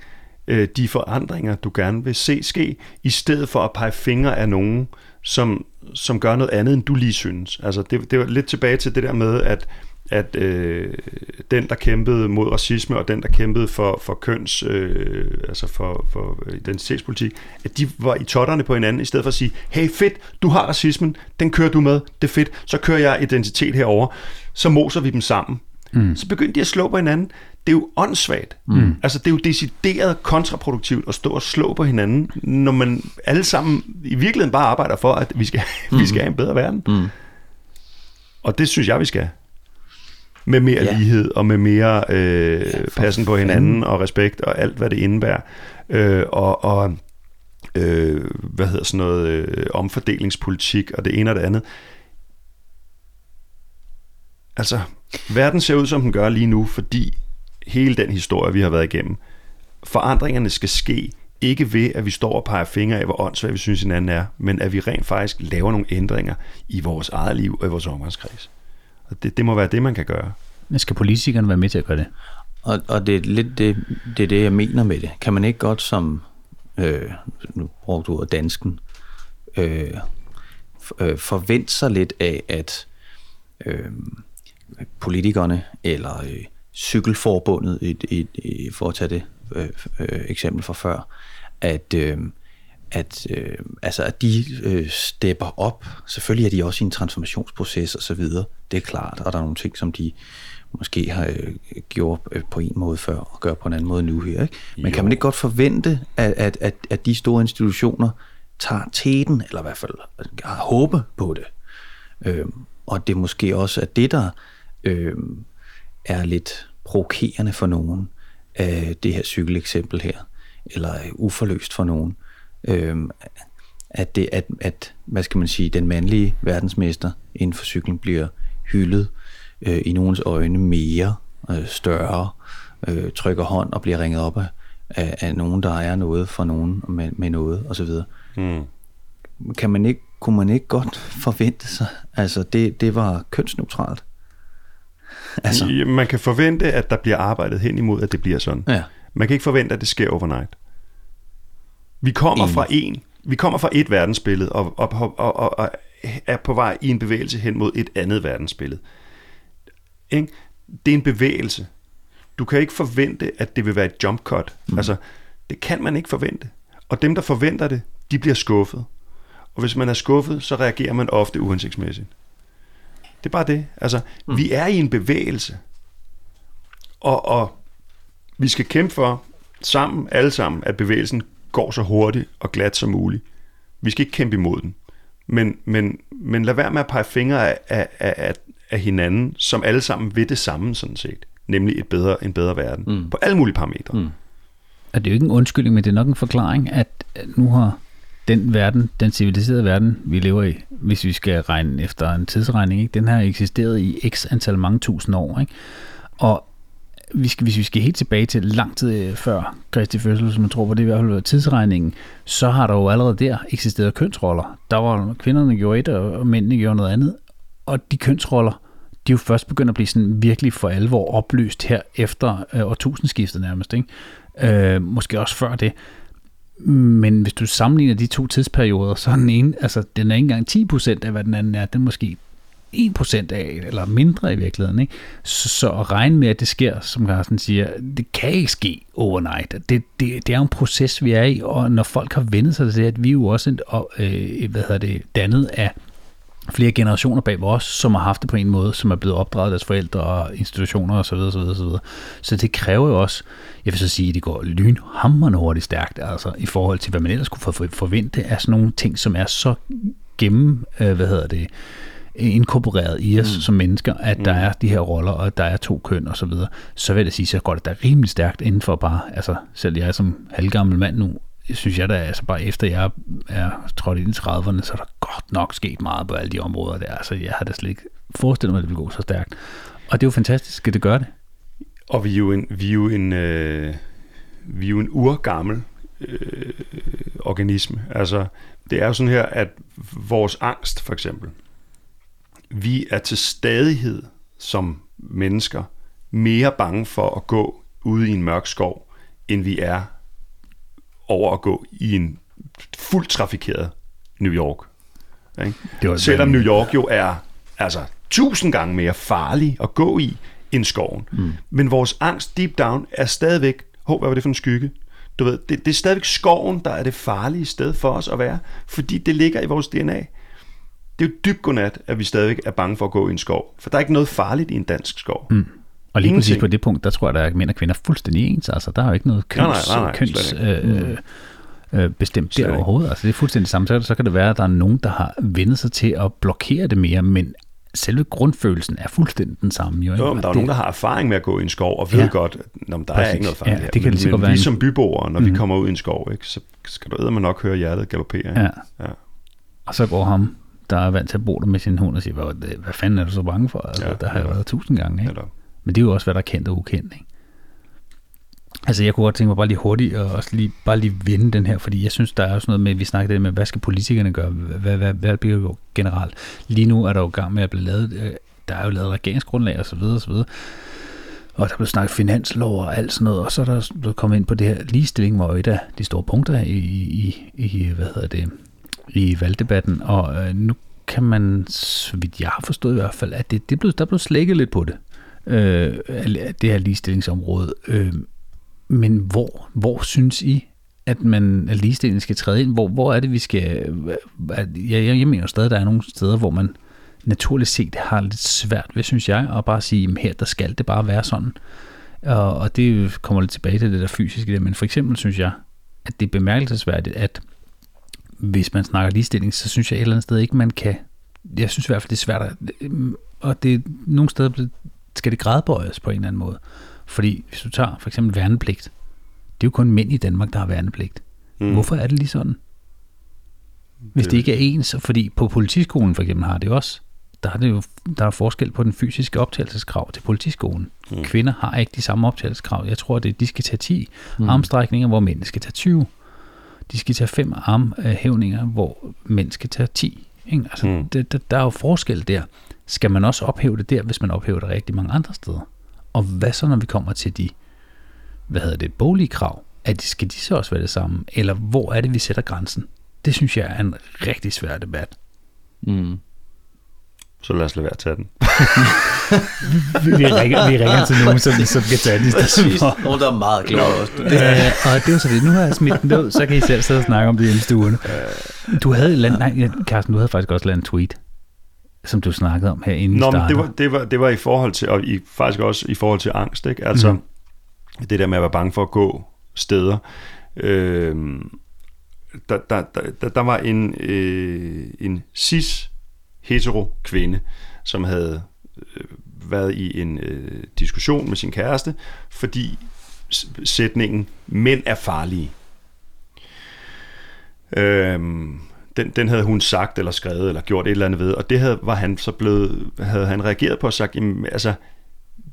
øh, de forandringer, du gerne vil se ske, i stedet for at pege fingre af nogen, som, som gør noget andet, end du lige synes. Altså, det, det var lidt tilbage til det der med, at at øh, den, der kæmpede mod racisme, og den, der kæmpede for, for køns, øh, altså for, for identitetspolitik, at de var i totterne på hinanden, i stedet for at sige, hey fedt, du har racismen, den kører du med, det er fedt, så kører jeg identitet herover, så moser vi dem sammen. Mm. Så begyndte de at slå på hinanden. Det er jo åndssvagt. Mm. Altså, det er jo decideret kontraproduktivt at stå og slå på hinanden, når man alle sammen i virkeligheden bare arbejder for, at vi skal, mm. vi skal have en bedre verden. Mm. Og det synes jeg, vi skal med mere ja. lighed og med mere øh, ja, passen på hinanden og respekt og alt, hvad det indebærer. Øh, og og øh, hvad hedder sådan noget, øh, omfordelingspolitik og det ene og det andet. Altså, verden ser ud, som den gør lige nu, fordi hele den historie, vi har været igennem, forandringerne skal ske ikke ved, at vi står og peger fingre af, hvor åndssvagt vi synes hinanden er, men at vi rent faktisk laver nogle ændringer i vores eget liv og i vores omgangskreds. Og det, det må være det, man kan gøre. Men skal politikerne være med til at gøre det? Og, og det er lidt det, det, er det, jeg mener med det. Kan man ikke godt som, øh, nu bruger du ordet dansken, øh, øh, forvente sig lidt af, at øh, politikerne eller øh, cykelforbundet, i, i, i, for at tage det øh, øh, eksempel fra før, at, øh, at, øh, altså at de øh, stepper op. Selvfølgelig er de også i en transformationsproces og så videre. Det er klart, og der er nogle ting, som de måske har øh, gjort øh, på en måde før og gør på en anden måde nu her. Ikke? Men jo. kan man ikke godt forvente, at, at, at, at de store institutioner tager teten, eller i hvert fald har håbe på det? Øh, og det måske også er det, der øh, er lidt provokerende for nogen af det her cykeleksempel her, eller uforløst for nogen. Øh, at, det, at, at, hvad skal man sige, den mandlige verdensmester inden for cykling bliver hyldet øh, i nogens øjne mere, øh, større, øh, trykker hånd og bliver ringet op af, af, af nogen, der er noget for nogen med, med noget osv. Mm. Kan man ikke, kunne man ikke godt forvente sig, altså det, det var kønsneutralt? Altså. Man kan forvente, at der bliver arbejdet hen imod, at det bliver sådan. Ja. Man kan ikke forvente, at det sker overnight. Vi kommer Enig. fra en, vi kommer fra et verdensbillede og, og, og, og, og er på vej i en bevægelse hen mod et andet verdensbillede. Ikke? Det er en bevægelse. Du kan ikke forvente, at det vil være et jump cut. Mm. Altså, det kan man ikke forvente. Og dem, der forventer det, de bliver skuffet. Og hvis man er skuffet, så reagerer man ofte uhensigtsmæssigt. Det er bare det. Altså, mm. vi er i en bevægelse. Og, og vi skal kæmpe for sammen, alle sammen, at bevægelsen går så hurtigt og glat som muligt. Vi skal ikke kæmpe imod den. Men, men, men lad være med at pege fingre af, af, af, af hinanden, som alle sammen vil det samme sådan set. Nemlig et bedre, en bedre verden. Mm. På alle mulige parametre. Mm. Og det er jo ikke en undskyldning, men det er nok en forklaring, at nu har den verden, den civiliserede verden, vi lever i, hvis vi skal regne efter en tidsregning, ikke? den har eksisteret i x antal mange tusind år. Ikke? Og vi skal, hvis vi skal helt tilbage til lang tid øh, før Kristi fødsel, som man tror på det i hvert fald var tidsregningen, så har der jo allerede der eksisteret kønsroller. Der var kvinderne gjorde et, og mændene gjorde noget andet og de kønsroller, de er jo først begyndt at blive sådan virkelig for alvor opløst her efter øh, årtusindskiftet nærmest. Ikke? Øh, måske også før det. Men hvis du sammenligner de to tidsperioder, så er den ene, altså den er ikke engang 10% af, hvad den anden er. Den er måske 1% af, eller mindre i virkeligheden. Ikke? Så, så at regne med, at det sker, som Carsten siger, det kan ikke ske overnight. Det, det, det er jo en proces, vi er i, og når folk har vendt sig til det, at vi er jo også en, øh, hvad hedder det, dannet af flere generationer bag os, som har haft det på en måde, som er blevet opdraget af deres forældre og institutioner osv. Så, videre, så, videre, så, videre. så det kræver jo også, jeg vil så sige, at det går lynhammerende hurtigt stærkt, altså i forhold til, hvad man ellers kunne forvente af sådan nogle ting, som er så gennem, øh, hvad hedder det, inkorporeret i os mm. som mennesker, at mm. der er de her roller, og der er to køn og så videre, så vil jeg sige, så går det da rimelig stærkt inden for bare, altså selv jeg som halvgammel mand nu, synes jeg da, altså bare efter jeg er trådt ind i 30'erne, så er der godt nok sket meget på alle de områder der. Altså jeg har da slet ikke forestillet mig, at det vil gå så stærkt. Og det er jo fantastisk, at det gør det. Og vi er jo en, vi er jo en, øh, vi er jo en urgammel øh, organisme. Altså, det er jo sådan her, at vores angst, for eksempel, vi er til stadighed som mennesker mere bange for at gå ude i en mørk skov, end vi er over at gå i en fuldt trafikeret New York. Ikke? Det var Selvom New York jo er altså tusind gange mere farlig at gå i end skoven. Mm. Men vores angst deep down er stadigvæk, hov, hvad var det for en skygge? Du ved, det, det er stadigvæk skoven, der er det farlige sted for os at være, fordi det ligger i vores DNA. Det er jo dybt godnat, at vi stadigvæk er bange for at gå i en skov, for der er ikke noget farligt i en dansk skov. Mm. Og lige præcis på det punkt, der tror jeg, der er mænd og kvinder fuldstændig ens. Altså, der er jo ikke noget køns, nej, nej, nej, køns øh, øh, bestemt der overhovedet. Altså, det er fuldstændig samme. Så kan det være, at der er nogen, der har vendt sig til at blokere det mere, men selve grundfølelsen er fuldstændig den samme. Jo, jo men der er det, nogen, der har erfaring med at gå i en skov, og ved ja, godt, at der præcis. er ikke noget farligt ja, det kan men, men, men vi som byboere, når mm. vi kommer ud i en skov, ikke, så skal du man nok høre hjertet galoppere. Ja. ja. Og så går ham, der er vant til at bo der med sin hund, og siger, hvad, hvad fanden er du så bange for? Altså, ja, der har jeg været tusind gange. Ikke? Men det er jo også, hvad der er kendt og ukendt. Ikke? Altså, jeg kunne godt tænke mig bare lige hurtigt og også lige, bare lige vinde den her, fordi jeg synes, der er også noget med, vi snakkede det med, hvad skal politikerne gøre? Hvad, hvad, hvad bliver jo generelt? Lige nu er der jo gang med at blive lavet, øh, der er jo lavet regeringsgrundlag og så videre og så videre. Og der blev snakket finanslov og alt sådan noget, og så er der blevet kommet ind på det her ligestilling, hvor et af de store punkter i, i, i hvad hedder det, i valgdebatten, og øh, nu kan man, så vidt jeg har forstået i hvert fald, at det, det blev, der blev slækket lidt på det øh, det her ligestillingsområde. Øh, men hvor, hvor synes I, at man at ligestillingen skal træde ind? Hvor, hvor er det, vi skal... Øh, at, jeg, jeg mener stadig, at der er nogle steder, hvor man naturligt set har lidt svært ved, synes jeg, at bare sige, at her der skal det bare være sådan. Og, og det kommer lidt tilbage til det der fysiske der, men for eksempel synes jeg, at det er bemærkelsesværdigt, at hvis man snakker ligestilling, så synes jeg et eller andet sted ikke, man kan... Jeg synes i hvert fald, det er svært at... Og det nogle steder skal det gradbøjes på en eller anden måde. Fordi hvis du tager for eksempel værnepligt, det er jo kun mænd i Danmark, der har værnepligt. Mm. Hvorfor er det lige sådan? Hvis det, ikke er ens, fordi på politiskolen for eksempel har det også, der er, det jo, der er forskel på den fysiske optagelseskrav til politiskolen. Mm. Kvinder har ikke de samme optagelseskrav. Jeg tror, det de skal tage 10 mm. armstrækninger, hvor mænd skal tage 20. De skal tage 5 armhævninger, hvor mænd skal tage 10. Ikke? Altså, mm. det, der, der er jo forskel der skal man også ophæve det der, hvis man ophæver det rigtig mange andre steder? Og hvad så, når vi kommer til de, hvad hedder det, boglige krav? At de, skal de så også være det samme? Eller hvor er det, vi sætter grænsen? Det synes jeg er en rigtig svær debat. Mm. Så lad os lade være at tage den. vi, ringer, vi ringer til nogen, som, som kan tage den i stedet for. Nogen, der er meget glade også. Ja, og det er jo så det. Nu har jeg smidt den ud, så kan I selv sidde og snakke om det i stuerne. Du havde et eller andet, nej, Carsten, du havde faktisk også lavet en tweet som du snakkede om her inden Nå, men det var, det, var, det var i forhold til, og i, faktisk også i forhold til angst, ikke? Altså, mm. det der med at være bange for at gå steder. Øh, der, der, der, der var en, øh, en cis hetero kvinde, som havde øh, været i en øh, diskussion med sin kæreste, fordi sætningen, mænd er farlige. Øhm, den, den havde hun sagt eller skrevet eller gjort et eller andet ved, og det havde, var han så blevet, havde han reageret på og sagt, jamen, altså,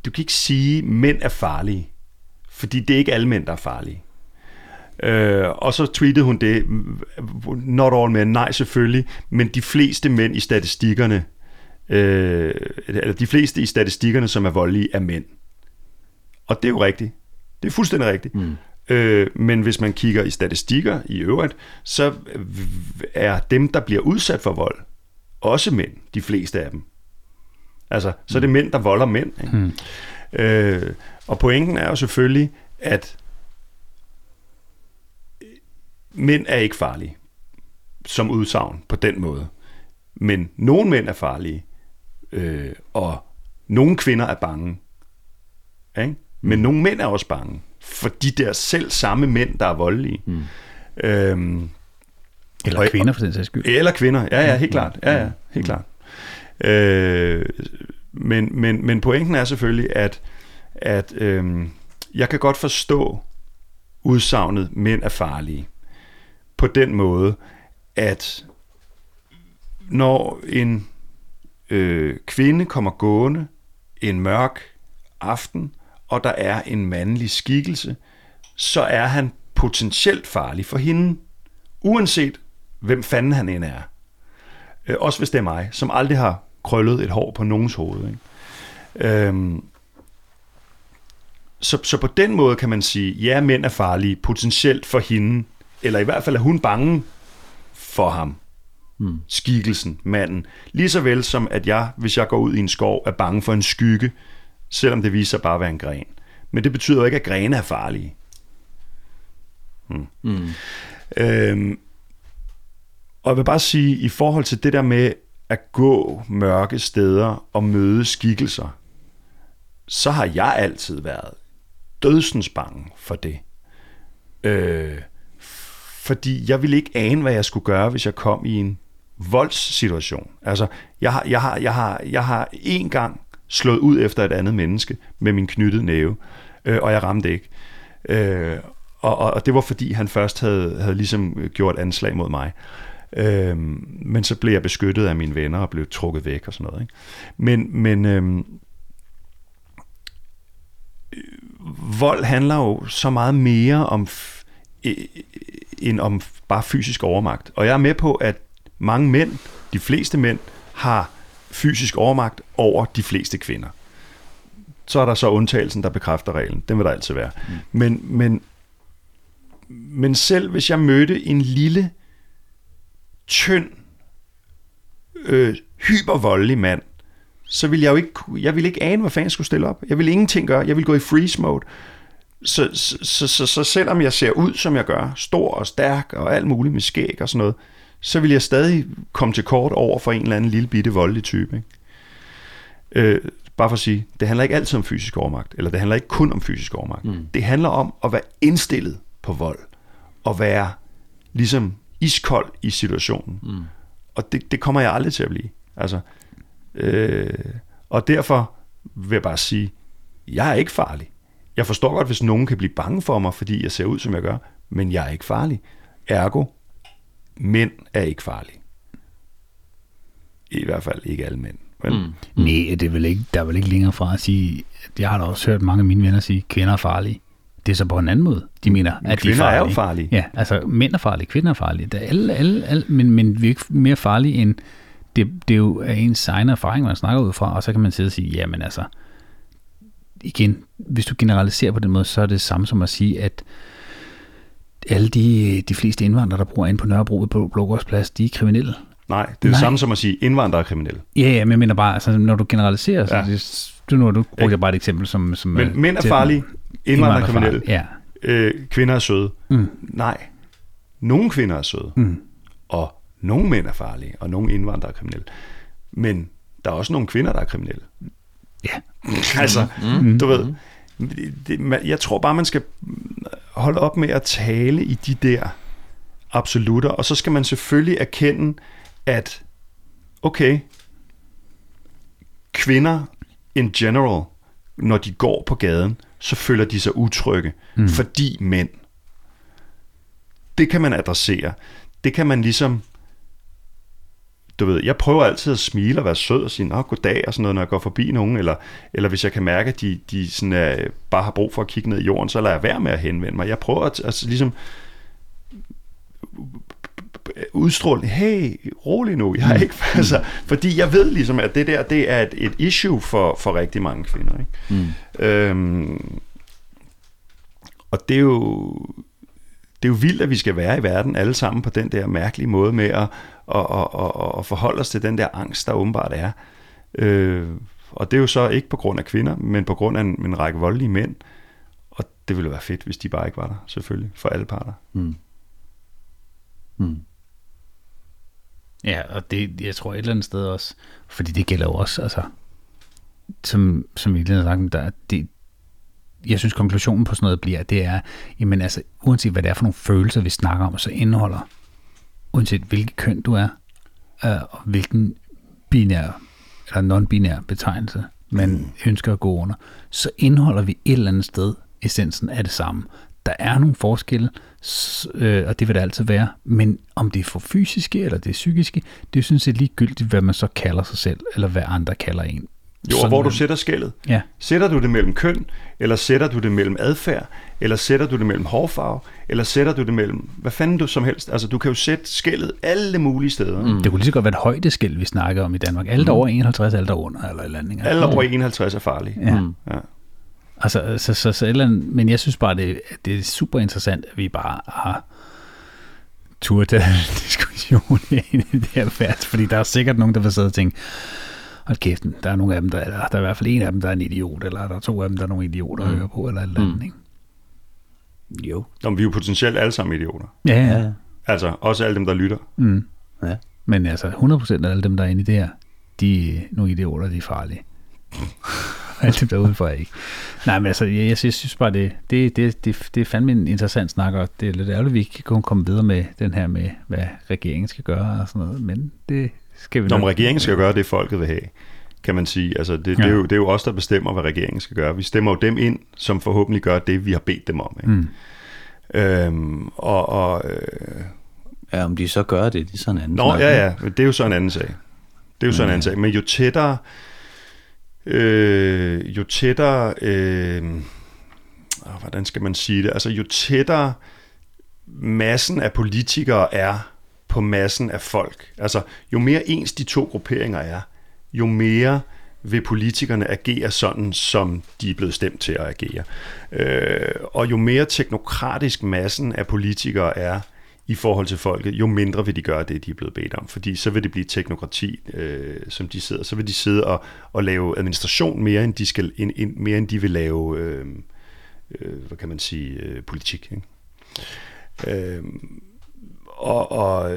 du kan ikke sige, mænd er farlige, fordi det er ikke alle mænd, der er farlige. Øh, og så tweetede hun det, not all men, nej selvfølgelig, men de fleste mænd i statistikkerne, øh, eller de fleste i statistikkerne, som er voldelige, er mænd. Og det er jo rigtigt. Det er fuldstændig rigtigt. Mm. Øh, men hvis man kigger i statistikker i øvrigt, så er dem, der bliver udsat for vold, også mænd, de fleste af dem. Altså, så er det mm. mænd, der volder mænd. Ikke? Mm. Øh, og pointen er jo selvfølgelig, at mænd er ikke farlige som udsagn på den måde. Men nogle mænd er farlige, øh, og nogle kvinder er bange. Ikke? Men nogle mænd er også bange, for de der selv samme mænd, der er voldelige. Mm. Øhm, Eller Og- kvinder for den sags skyld. eller kvinder, ja, ja, helt klart. Ja, ja, helt klart. Øh, men, men, men pointen er selvfølgelig, at, at øhm, jeg kan godt forstå udsagnet, mænd er farlige. På den måde, at når en øh, kvinde kommer gående en mørk aften, og der er en mandlig skikkelse, så er han potentielt farlig for hende, uanset hvem fanden han end er. Øh, også hvis det er mig, som aldrig har krøllet et hår på nogens hoved. Ikke? Øhm, så, så på den måde kan man sige, ja, mænd er farlige, potentielt for hende, eller i hvert fald er hun bange for ham, mm. skikkelsen, manden. Lige så vel som at jeg, hvis jeg går ud i en skov, er bange for en skygge, selvom det viser sig bare at være en gren. Men det betyder jo ikke, at grene er farlige. Hmm. Mm. Øhm, og jeg vil bare sige, i forhold til det der med at gå mørke steder og møde skikkelser, så har jeg altid været dødsens bange for det. Øh, fordi jeg ville ikke ane, hvad jeg skulle gøre, hvis jeg kom i en voldssituation. Altså, jeg har, jeg har, jeg har, jeg har én gang slået ud efter et andet menneske med min knyttede næve, øh, og jeg ramte ikke. Øh, og, og, og det var fordi, han først havde, havde ligesom gjort anslag mod mig. Øh, men så blev jeg beskyttet af mine venner og blev trukket væk og sådan noget. Ikke? Men, men øh, øh vold handler jo så meget mere om f- end om bare fysisk overmagt. Og jeg er med på, at mange mænd, de fleste mænd, har fysisk overmagt over de fleste kvinder. Så er der så undtagelsen, der bekræfter reglen. Den vil der altid være. Mm. Men, men, men selv hvis jeg mødte en lille, tynd, øh, hypervoldelig mand, så ville jeg jo ikke, jeg ville ikke ane, hvad fanden jeg skulle stille op. Jeg ville ingenting gøre. Jeg ville gå i freeze mode. Så, så, så, så, så selvom jeg ser ud, som jeg gør, stor og stærk og alt muligt med skæg og sådan noget, så vil jeg stadig komme til kort over for en eller anden lille bitte voldelig type. Ikke? Øh, bare for at sige, det handler ikke altid om fysisk overmagt, eller det handler ikke kun om fysisk overmagt. Mm. Det handler om at være indstillet på vold, og være ligesom iskold i situationen. Mm. Og det, det kommer jeg aldrig til at blive. Altså, øh, og derfor vil jeg bare sige, jeg er ikke farlig. Jeg forstår godt, hvis nogen kan blive bange for mig, fordi jeg ser ud, som jeg gør, men jeg er ikke farlig. Ergo, mænd er ikke farlige. I hvert fald ikke alle mænd. Men, mm. Nej, det er vel ikke, der er vel ikke længere fra at sige, jeg har da også hørt mange af mine venner sige, kvinder er farlige. Det er så på en anden måde. De mener, at de er kvinder er farlige. jo farlige. Ja, altså mænd er farlige, kvinder er farlige. Det er alle, alle, alle, men, men vi er ikke mere farlige end, det, det er jo af ens egen erfaring, man snakker ud fra, og så kan man sidde og sige, jamen altså, igen, hvis du generaliserer på den måde, så er det samme som at sige, at alle de, de fleste indvandrere, der bor ind på Nørrebro på Blågårdsplads, de er kriminelle. Nej, det er det Nej. samme som at sige, indvandrere er kriminelle. Ja, ja, men jeg mener bare, altså, når du generaliserer, så Ja. det, du, nu, du brugte jeg bare et eksempel, som... som Men mænd er farlige, indvandrere er kriminelle, Ja. øh, kvinder er søde. Mm. Nej, nogle kvinder er søde, Mm. og nogle mænd er farlige, og nogle indvandrere er kriminelle. Men der er også nogle kvinder, der er kriminelle. Ja. altså, mm. du ved, det, jeg tror bare, man skal holde op med at tale i de der absolutter, og så skal man selvfølgelig erkende, at okay, kvinder in general, når de går på gaden, så føler de sig utrygge, mm. fordi mænd. Det kan man adressere. Det kan man ligesom du ved, jeg prøver altid at smile og være sød og sige, nå, goddag og sådan noget, når jeg går forbi nogen, eller, eller hvis jeg kan mærke, at de, de sådan, uh, bare har brug for at kigge ned i jorden, så lader jeg være med at henvende mig. Jeg prøver at altså, ligesom udstråle, hey, rolig nu, jeg er ikke, altså, fordi jeg ved ligesom, at det der, det er et, et issue for, for rigtig mange kvinder, ikke? Mm. Øhm, og det er jo det er jo vildt, at vi skal være i verden alle sammen på den der mærkelige måde med at, at, at, at, at forholde os til den der angst, der åbenbart er. Øh, og det er jo så ikke på grund af kvinder, men på grund af en, en række voldelige mænd. Og det ville være fedt, hvis de bare ikke var der, selvfølgelig, for alle parter. Mm. Mm. Ja, og det, jeg tror et eller andet sted også, fordi det gælder jo også, altså, som, som vi lige har sagt, der, det, jeg synes konklusionen på sådan noget bliver, det er, jamen altså, uanset hvad det er for nogle følelser, vi snakker om, så indeholder, uanset hvilket køn du er, øh, og hvilken binær, eller non-binær betegnelse, man mm. ønsker at gå under, så indeholder vi et eller andet sted essensen af det samme. Der er nogle forskelle, øh, og det vil der altid være, men om det er for fysiske eller det er psykiske, det er jo sådan set ligegyldigt, hvad man så kalder sig selv, eller hvad andre kalder en. Jo, og hvor du er- sætter skældet. Ja, Sætter du det mellem køn, eller sætter du det mellem adfærd, eller sætter du det mellem hårfarve, eller sætter du det mellem hvad fanden du som helst. Altså, du kan jo sætte skældet alle mulige steder. Mm. det kunne lige så godt være et højdeskæld, vi snakker om i Danmark. Alle der over 51, alle der under, eller eller andet. Alle over 51 er farlige. Ja. Mm. Ja. Altså, så, så, så eller andet, men jeg synes bare, det, det er super interessant, at vi bare har tage en diskussion i det her færd, fordi der er sikkert nogen, der vil sidde og tænke, hold kæft, der er nogle af dem, der, der er i hvert fald en af dem, der er en idiot, eller der er to af dem, der er nogle idioter at høre på, eller et eller andet, Mm. ikke? Jo. Nå, vi er jo potentielt alle sammen idioter. Ja, ja. Ja. Altså, også alle dem, der lytter. Mm. Ja. Men altså, 100% af alle dem, der er inde i det her, de er nogle idioter, de er farlige. alle dem der udenfor ikke. Nej, men altså, jeg, jeg, synes, jeg synes bare, det, det, det, det, det er fandme en interessant snak, og det er lidt ærgerligt, at vi ikke kan komme videre med den her med, hvad regeringen skal gøre og sådan noget, men det skal vi Når regeringen skal gøre det, folket vil have, kan man sige. Altså, det, det, er Ja. jo, det er jo os, der bestemmer, hvad regeringen skal gøre. Vi stemmer jo dem ind, som forhåbentlig gør det, vi har bedt dem om. Ikke? Mm. Øhm, og, og, øh, Ja, om de så gør det, det er sådan en anden Nå, snak, ja, ja, det er jo så en anden sag. Det er jo så en anden sag. Men jo tættere, øh, jo tættere, øh, hvordan skal man sige det? Altså jo tættere massen af politikere er på massen af folk. Altså jo mere ens de to grupperinger er, jo mere vil politikerne agere sådan, som de er blevet stemt til at agere. Øh, og jo mere teknokratisk massen af politikere er i forhold til folket, jo mindre vil de gøre det, de er blevet bedt om. Fordi så vil det blive teknokrati, øh, som de sidder. Så vil de sidde og, og lave administration mere, end de, skal, end, end, mere, end de vil lave, øh, øh, hvad kan man sige, øh, politik. Ikke? Øh, og, og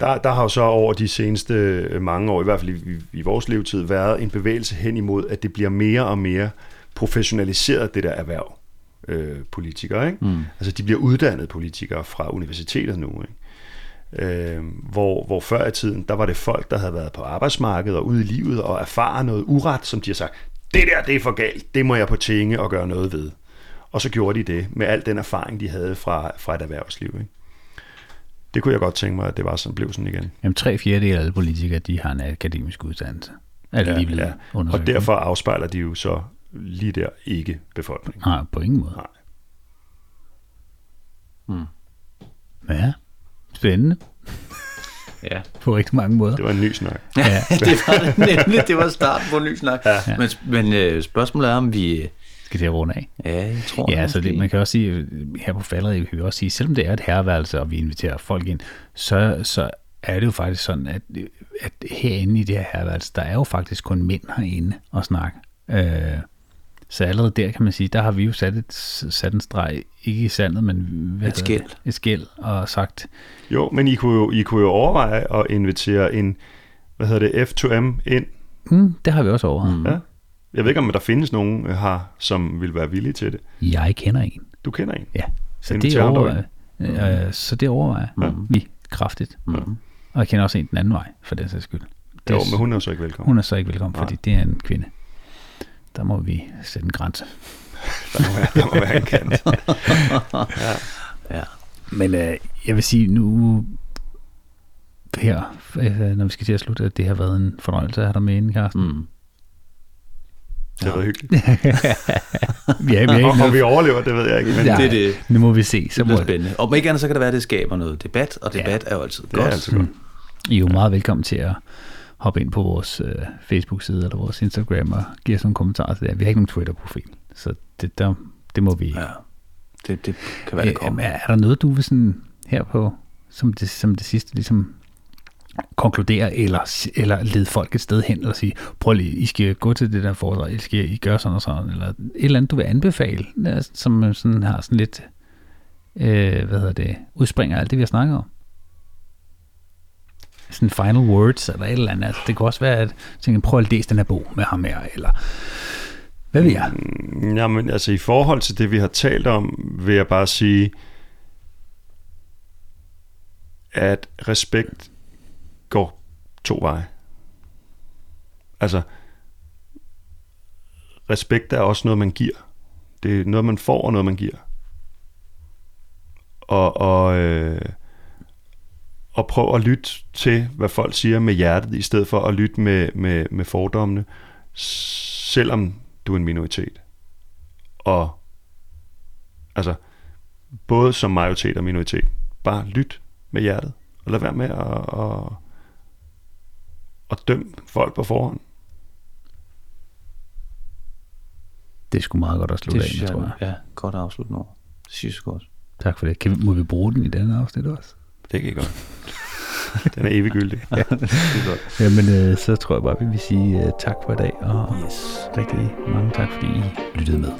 der, der har jo så over de seneste mange år, i hvert fald i, i, i vores levetid, været en bevægelse hen imod, at det bliver mere og mere professionaliseret, det der erhverv, øh, politikere. Ikke? Mm. Altså de bliver uddannede politikere fra universitetet nu. Ikke? Øh, hvor, hvor før i tiden, der var det folk, der havde været på arbejdsmarkedet og ude i livet og erfare noget uret, som de har sagt, det der, det er for galt, det må jeg på tinge og gøre noget ved. Og så gjorde de det med al den erfaring, de havde fra, fra et erhvervsliv. Ikke? Det kunne jeg godt tænke mig, at det var sådan, blev sådan igen. Jamen, tre fjerdedel af alle politikere, de har en akademisk uddannelse. Er det lige blevet Og derfor afspejler de jo så lige der ikke befolkningen. Nej, på ingen måde. Nej. Mm. Ja, spændende Ja. på rigtig mange måder. Det var en ny snak. Ja. det var nemlig, det var starten på en ny snak. Ja. Men, men øh, spørgsmålet er, om vi... Skal det runde af? Ja, jeg tror Ja, så måske. det, man kan også sige, øh, her på faldet, kan vi også sige, selvom det er et herreværelse, og vi inviterer folk ind, så, så er det jo faktisk sådan, at, at herinde i det her herreværelse, der er jo faktisk kun mænd herinde og snakke. Øh, så allerede der kan man sige, der har vi jo sat, et, sat en streg, ikke i sandet, men hvad Et skel. Et skæld, og sagt, Jo, men I kunne jo, I kunne jo overveje at invitere en, hvad hedder det, F2M ind. hmm, det har vi også over. Mm. Ja. Jeg ved ikke, om der findes nogen øh, her, som vil være villige til det. Jeg kender en. Du kender en. Ja, så det overvejer, øh, så det overvejer Mm. vi kraftigt. Mm. Og jeg kender også en den anden vej, for den sags skyld. Det Jo, men hun er så ikke velkommen. Hun er så ikke velkommen, Nej. fordi det er en kvinde. Der må vi sætte en grænse. Der må være, der må være en kant. Ja. Men øh, jeg vil sige nu, her, øh, når vi skal til at slutte, at det har været en fornøjelse at have dig med inde, Carsten. Mm. Det har været hyggeligt. vi er, vi er Og, ikke om vi overlever, det ved jeg ikke. Men Ja. Det er det. Nu må vi se. Så Det må bliver spændende. Og om ikke andet, så kan det være, at det skaber noget debat, og debat er jo altid det er godt. altid godt. I er jo meget velkommen til at hoppe ind på vores øh, Facebook-side eller vores Instagram og give os nogle kommentarer til det. Vi har ikke nogen Twitter-profil, så det, der, det må vi Ja. Det, det kan være, det kommer. er, er der noget, du vil sådan her på, som det, som det sidste, ligesom konkludere, eller, eller lede folk et sted hen, eller sige, prøv lige, I skal gå til det der foredrag, I skal I gøre sådan og sådan, eller et eller andet, du vil anbefale, som øh, sådan har sådan lidt, øh, hvad hedder det, udspringer af alt det, vi har snakket om. sådan final words, eller et eller andet. Altså, det kunne også være, at tænke, prøv at læse den her bog med ham her, eller hvad ved jeg? Mm, Jamen, altså i forhold til det, vi har talt om, vil jeg bare sige, at respekt går to veje. Altså, respekt er også noget, man giver. Det er noget, man får, og noget, man giver. Og, og, øh, og prøv at lytte til, hvad folk siger med hjertet, i stedet for at lytte med, med, med fordommene, selvom du er en minoritet. Og altså, både som majoritet og minoritet. Bare lyt med hjertet, og lad være med at, at, at dømme folk på forhånd. Det er sgu meget godt at slutte Det af med, jeg, tror jeg. ja, godt afslut nu. Det synes jeg godt. Tak for det. Kan vi, må vi bruge den i denne afsnit også? Det kan I godt. Den er eviggyldig. Ja, det er godt. Jamen, øh, så tror jeg bare, vi vil sige øh, tak for i dag, og Yes. rigtig mange tak, fordi I lyttede med.